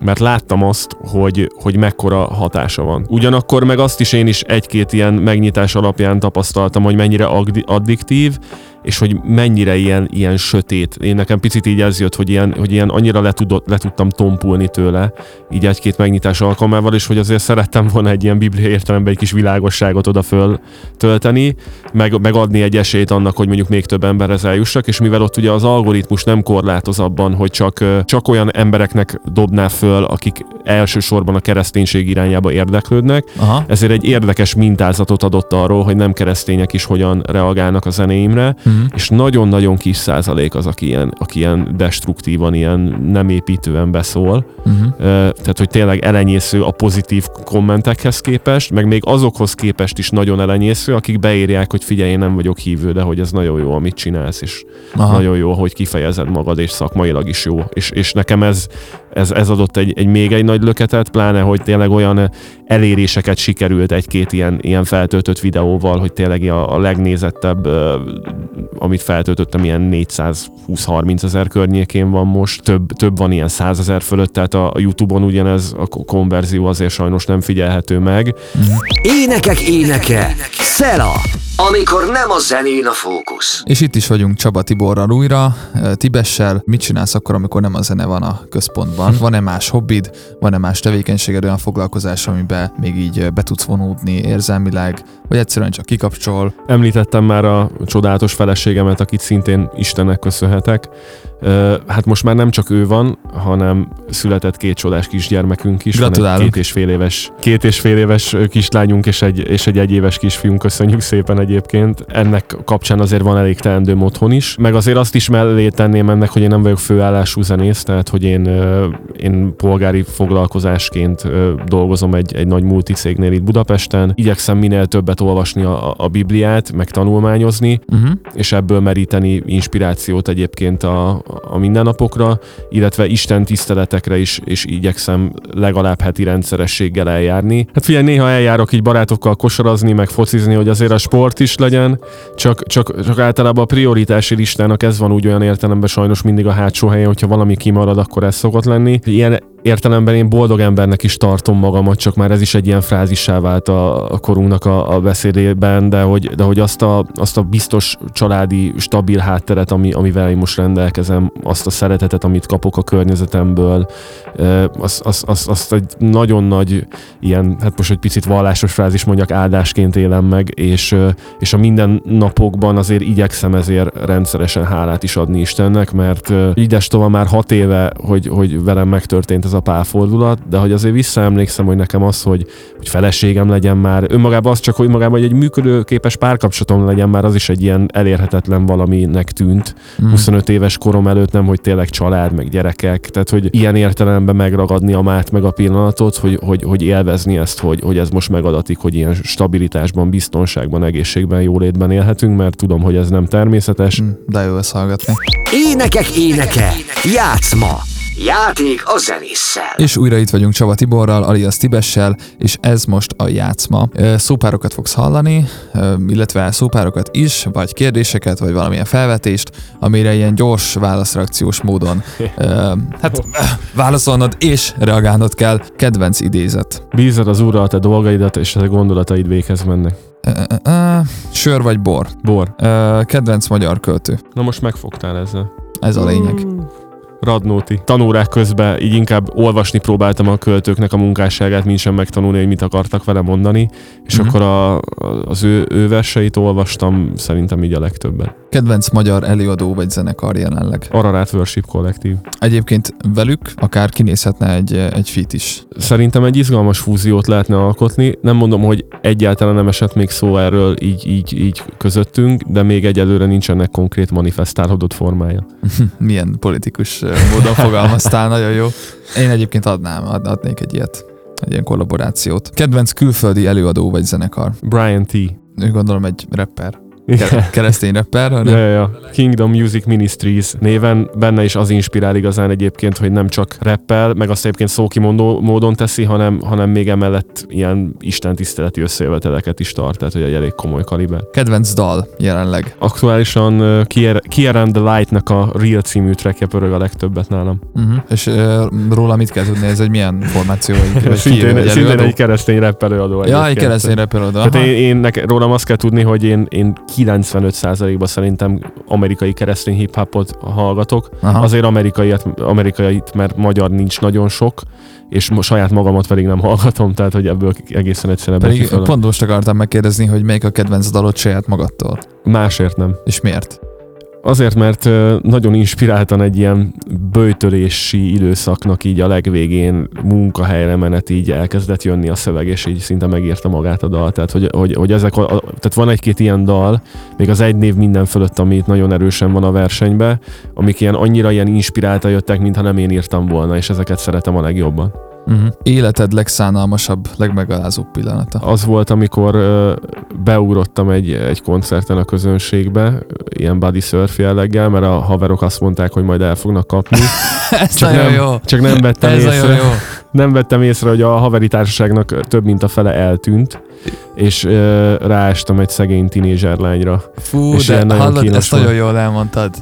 mert láttam azt, hogy, hogy mekkora hatása van. Ugyanakkor meg azt is én is egy-két ilyen megnyitás alapján tapasztaltam, hogy mennyire addiktív, és hogy mennyire ilyen, ilyen sötét. Én nekem picit így ez jött, hogy ilyen, hogy ilyen annyira le, tudott, le tudtam tompulni tőle, így egy-két megnyitás alkalmával, és hogy azért szerettem volna egy ilyen biblia értelemben egy kis világosságot oda föl tölteni, meg, megadni egy esélyt annak, hogy mondjuk még több emberhez eljussak, és mivel ott ugye az algoritmus nem korlátoz abban, hogy csak, csak olyan embereknek dobná föl, akik elsősorban a kereszténység irányába érdeklődnek, Aha. ezért egy érdekes mintázatot adott arról, hogy nem keresztények is hogyan reagálnak a zenéimre, Mhm. és nagyon-nagyon kis százalék az, aki ilyen, aki ilyen destruktívan, ilyen nem építően beszól. Ö, Tehát, hogy tényleg elenyésző a pozitív kommentekhez képest, meg még azokhoz képest is nagyon elenyésző, akik beírják, hogy figyelj, én nem vagyok hívő, de hogy ez nagyon jó, amit csinálsz, és Aha. nagyon jó, hogy kifejezed magad, és szakmailag is jó. És, és nekem ez, ez, ez adott egy, egy még egy nagy löketet, pláne, hogy tényleg olyan eléréseket sikerült egy-két ilyen, ilyen feltöltött videóval, hogy tényleg a, a legnézettebb, amit feltöltöttem, ilyen 420-30 ezer környékén van most, több, több van ilyen 100 ezer fölött, tehát a, a Youtube-on ugyanez a ko- konverzió azért sajnos nem figyelhető meg. Énekek éneke, Szela, amikor nem a zenén a fókusz. És itt is vagyunk Csaba Tiborral újra, Tibessel. Mit csinálsz akkor, amikor nem a zene van a központban? Van-e más hobbid? Van-e más tevékenységed, olyan foglalkozás, amiben még így be tudsz vonódni érzelmileg? Vagy egyszerűen csak kikapcsol? Említettem már a csodálatos feleségemet, akit szintén Istennek köszönhetek. Hát most már nem csak ő van, hanem született két csodás kisgyermekünk is. Gratulálunk. Két és fél éves, két és fél éves kislányunk és egy, és egy egyéves kisfiunk, köszönjük szépen egyébként. Ennek kapcsán azért van elég teendőm otthon is. Meg azért azt is mellé tenném ennek, hogy én nem vagyok főállású zenész, tehát hogy én, én polgári foglalkozásként dolgozom egy, egy nagy multicégnél itt Budapesten. Igyekszem minél többet olvasni a, a Bibliát, meg tanulmányozni, Uh-huh. és ebből meríteni inspirációt egyébként a, a mindennapokra, illetve Isten tiszteletekre is, és igyekszem legalább heti rendszerességgel eljárni. Hát figyelj, néha eljárok így barátokkal kosarazni, meg focizni, hogy azért a sport is legyen, csak, csak, csak általában a prioritási listának ez van úgy olyan értelemben sajnos mindig a hátsó helyen, hogyha valami kimarad, akkor ez szokott lenni. Ilyen értelemben én boldog embernek is tartom magamat, csak már ez is egy ilyen frázissá vált a, a korunknak a, a beszédében, de hogy, de hogy azt, a, azt a biztos családi, stabil hátteret, ami, amivel én most rendelkezem, azt a szeretetet, amit kapok a környezetemből, azt, azt, azt, azt egy nagyon nagy ilyen, hát most egy picit vallásos frázis mondjak, áldásként élem meg, és, és a mindennapokban azért igyekszem ezért rendszeresen hálát is adni Istennek, mert így tovább már hat éve, hogy, hogy velem megtörtént ez a pálfordulat, de hogy azért visszaemlékszem, hogy nekem az, hogy, hogy feleségem legyen már, önmagában az csak, hogy magában hogy egy működőképes párkapcsolatom legyen már, az is egy ilyen elérhetetlen valaminek tűnt. Mm. 25 éves korom előtt nem, hogy tényleg család, meg gyerekek, tehát hogy ilyen értelemben megragadni a mát, meg a pillanatot, hogy, hogy, hogy élvezni ezt, hogy, hogy ez most megadatik, hogy ilyen stabilitásban, biztonságban, egészségben, jólétben élhetünk, mert tudom, hogy ez nem természetes. Mm, De jó ezt hallgatni. Énekek éneke, játszma, játék a zenésszel. És újra itt vagyunk Csaba Tiborral, alias Tibessel, és ez most a játszma. Szópárokat fogsz hallani, illetve szópárokat is, vagy kérdéseket, vagy valamilyen felvetést, amire ilyen gyors válaszreakciós módon hát válaszolnod és reagálnod kell. Kedvenc idézet. Bízod az úrral a te dolgaidat, és a gondolataid véghez mennek. Sör vagy bor? Bor. Kedvenc magyar költő. Na most megfogtál ezzel. Ez a lényeg. Radnóti. Tanórák közben így inkább olvasni próbáltam a költőknek a munkásságát, mint sem megtanulni, hogy mit akartak vele mondani, és Mhm. akkor a, az ő, ő verseit olvastam szerintem így a legtöbben. Kedvenc magyar előadó vagy zenekar jelenleg. Ararat Worship Kollektív. Egyébként velük akár kinézhetne egy, egy fit is. Szerintem egy izgalmas fúziót lehetne alkotni. Nem mondom, hogy egyáltalán nem esett még szó erről így, így, így közöttünk, de még egyelőre nincsenek konkrét manifestálódott formája. Milyen politikus módon fogalmaztál, nagyon jó. Én egyébként adnám, ad, adnék egy ilyet, egy ilyen kollaborációt. Kedvenc külföldi előadó vagy zenekar? Brian T. Ő gondolom egy rapper. Ke- keresztény rapper, hanem ja, ja. Kingdom Music Ministries néven benne is az inspirál igazán egyébként, hogy nem csak rappel, meg azt egyébként szókimondó módon teszi, hanem, hanem még emellett ilyen istentiszteleti összejöveteleket is tart, tehát hogy egy elég komoly kaliber. kedvenc dal jelenleg. Aktuálisan uh, Kier, Kier and the Light-nak a Real című trackje pörög a legtöbbet nálam. Uh-huh. És uh, róla mit kell tudni? Ez egy milyen formáció? Vagy, vagy szintén, ki, szintén egy keresztény rap előadó. Ja, egy keresztény rapper oda. Tehát én, én nek, rólam azt kell tudni, hogy én, én 95%-ban szerintem amerikai keresztény hip-hopot hallgatok. Aha. Azért amerikaiat, amerikait, mert magyar nincs nagyon sok, és saját magamat pedig nem hallgatom, tehát hogy ebből egészen egyszerűen Pedig pont most akartam megkérdezni, hogy melyik a kedvenc dalod saját magadtól. Másért nem. És miért? Azért, mert nagyon inspiráltan egy ilyen böjtölési időszaknak így a legvégén munkahelyre menet így elkezdett jönni a szöveg, és így szinte megírta magát a dal. Tehát, hogy, hogy, hogy ezek a, tehát van egy-két ilyen dal, még az egy név minden fölött, ami itt nagyon erősen van a versenybe, amik ilyen annyira ilyen inspirálta jöttek, mintha nem én írtam volna, és ezeket szeretem a legjobban. Uh-huh. Életed legszánalmasabb, legmegalázóbb pillanata. Az volt, amikor ö, beugrottam egy, egy koncerten a közönségbe, ilyen body surf jelleggel, mert a haverok azt mondták, hogy majd el fognak kapni. Ez Csak nagyon nem, jó. Csak nem vettem, Ez észre, jó. nem vettem észre, hogy a haveri társaságnak több mint a fele eltűnt, és ö, ráestem egy szegény tinédzser lányra. Fú, És de hallod, ezt nagyon jól elmondtad.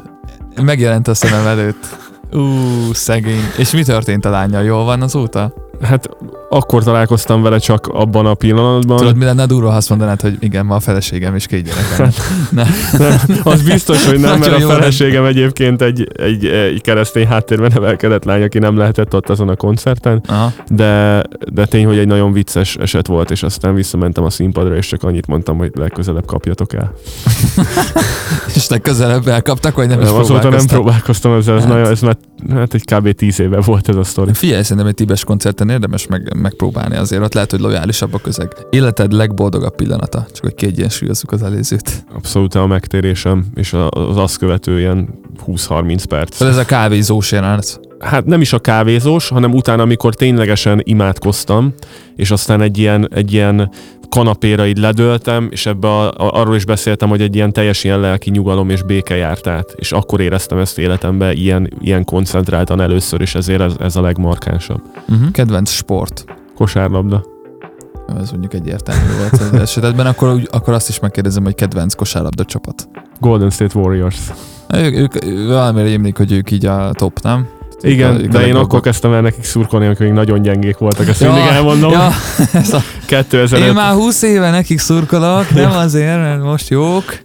Megjelent a szemem előtt. Ú, szegény. És mi történt a lányjal? Jól van azóta? Hát akkor találkoztam vele csak abban a pillanatban. Tudod, mi lenne durva, ha azt mondanád, hogy igen, ma a feleségem és két gyerekem. Ne. Az biztos, hogy nem, mert a feleségem egyébként egy, egy, egy keresztény háttérben nevelkedett lány, aki nem lehetett ott azon a koncerten, Aha. de, de tény, hogy egy nagyon vicces eset volt, és aztán visszamentem a színpadra, és csak annyit mondtam, hogy legközelebb kapjatok el. És legközelebb elkaptak, vagy nem is Nem, azóta nem próbálkoztam ezzel, ez, Hát. nagyon, ez már hát egy kb. 10 éve volt ez a sztori. Figyelj, szerintem egy Tibes koncerten érdemes meg, megpróbálni azért, ott lehet, hogy lojálisabb a közeg. Életed legboldogabb pillanata, csak hogy kiegyensúlyozzuk az előzőt. Abszolút a megtérésem, és az azt követő ilyen 20-30 perc. Ez a kávézós jelenet. Hát nem is a kávézós, hanem utána, amikor ténylegesen imádkoztam, és aztán egy ilyen, egy ilyen kanapéra így ledöltem, és ebbe a, a, arról is beszéltem, hogy egy ilyen teljes ilyen lelki nyugalom és béke járt át, és akkor éreztem ezt életemben ilyen, ilyen koncentráltan először, és ezért ez, ez a legmarkánsabb. Uh-huh. Kedvenc sport. Kosárlabda. Ez mondjuk egyértelmű volt az esetben, akkor, akkor azt is megkérdezem, hogy kedvenc kosárlabda csapat. Golden State Warriors. Ők, ők valamire émlik, hogy ők így a top, nem? Igen, Ők a- de én akkor kezdtem el nekik szurkolni, amikor még nagyon gyengék voltak, ezt Ja, mindig elmondom. Ja, ez a, 2005 én már 20 éve nekik szurkolok, nem azért, mert most jók.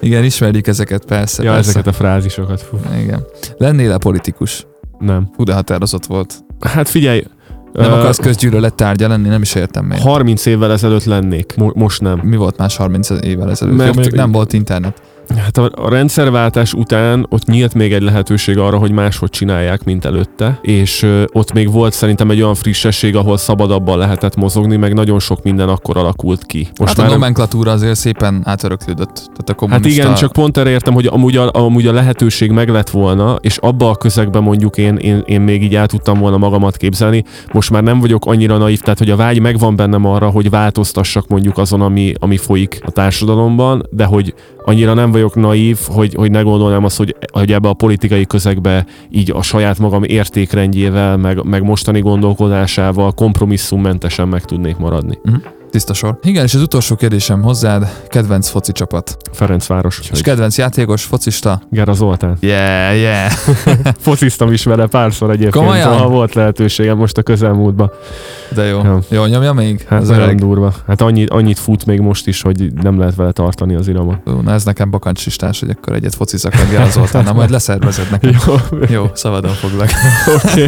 Igen, ismerjük ezeket, persze. ja, persze. ezeket a frázisokat. Fú, Igen. Lennél-e politikus? nem. Hú, de határozott volt. Hát figyelj, Nem akarsz közgyűlölet tárgya lenni, nem is értem még. 30 évvel ezelőtt lennék, Mo- most nem. Mi volt más 30 évvel ezelőtt? Mert- Mert mondjuk nem volt internet. Hát a, a rendszerváltás után ott nyílt még egy lehetőség arra, hogy máshogy csinálják, mint előtte, és ö, ott még volt szerintem egy olyan frissesség, ahol szabadabban lehetett mozogni, meg nagyon sok minden akkor alakult ki. Most hát már a nomenklatúra azért szépen átöröklődött. Tehát a Hát kommunista... igen, csak pont erre értem, hogy amúgy a, amúgy a lehetőség meg lett volna, és abba a közegben mondjuk én, én, én még így el tudtam volna magamat képzelni. Most már nem vagyok annyira naív, tehát hogy a vágy megvan bennem arra, hogy változtassak mondjuk azon, ami, ami folyik a társadalomban, de hogy annyira nem vagyok naív, hogy, hogy ne gondolnám azt, hogy, hogy ebbe a politikai közegbe így a saját magam értékrendjével, meg, meg mostani gondolkodásával kompromisszummentesen meg tudnék maradni. Tiszta sor. Igen, és az utolsó kérdésem hozzád, kedvenc foci csapat. Ferencváros. És Úgyhogy kedvenc játékos, focista? Gera Zoltán. Yeah, yeah. Fociztam is vele párszor egyébként, Komolyan? ha volt lehetőségem most a közelmúltban. De jó. Ja. Jó, nyomja még? Hát Az öreg. durva. Hát annyit, annyit fut még most is, hogy nem lehet vele tartani az iramot. Ú, Na ez nekem bakancsistás, hogy akkor egyet focizak meg Gera Zoltánnal, majd leszervezed nekem. Jó, Jó, szabadon foglak. oké.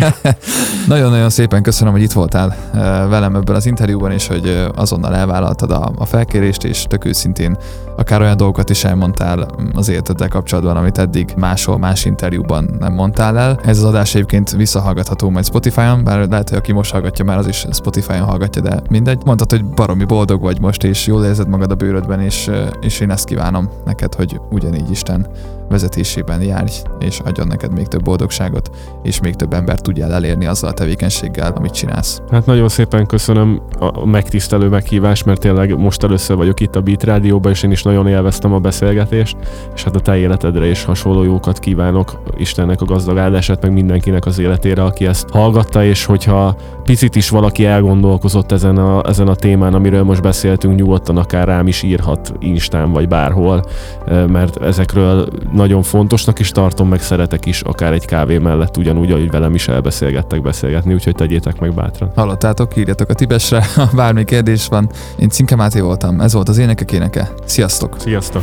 Nagyon-nagyon szépen köszönöm, hogy itt voltál eh, velem ebben az interjúban, és hogy eh, azonnal elvállaltad a, a felkérést, és tök őszintén akár olyan dolgokat is elmondtál az életeddel kapcsolatban, amit eddig máshol, más interjúban nem mondtál el. Ez az adás egyébként visszahallgatható majd Spotify-on, bár lehet, hogy aki most hallgatja, már az is Spotify-on hallgatja, de mindegy. Mondtad, hogy baromi boldog vagy most, és jól érzed magad a bőrödben, és, és én ezt kívánom neked, hogy ugyanígy Isten vezetésében járj, és adjon neked még több boldogságot, és még több ember tudjál elérni azzal a tevékenységgel, amit csinálsz. Hát nagyon szépen köszönöm a megtisztelő meghívást, mert tényleg most először vagyok itt a Beat Rádióban, és én is nagyon élveztem a beszélgetést, és hát a te életedre is hasonló jókat kívánok Istennek a gazdag áldását, meg mindenkinek az életére, aki ezt hallgatta, és hogyha picit is valaki elgondolkozott ezen a, ezen a témán, amiről most beszéltünk, nyugodtan akár rám is írhat Instán vagy bárhol, mert ezekről nagyon fontosnak is tartom, meg szeretek is, akár egy kávé mellett, ugyanúgy, ahogy velem is elbeszélgettek beszélgetni, úgyhogy tegyétek meg bátran. Hallottátok, írjatok a Tibesre, ha bármi kérdés van. Én Cinke Máté voltam, ez volt az Énekek Éneke. Sziasztok! Sziasztok!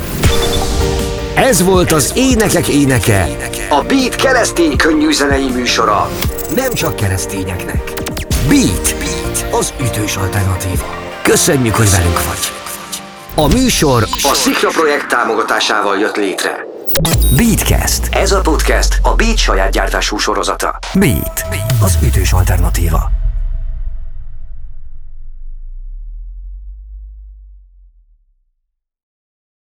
Ez volt az Énekek Éneke, a Beat keresztény könnyű zenei műsora. Nem csak keresztényeknek. Beat, Beat, az ütős alternatíva. Köszönjük, hogy velünk vagy. A műsor a Szikra projekt támogatásával jött létre. Beatcast. Ez a podcast a Beat saját gyártású sorozata. Beat, az ütős alternatíva.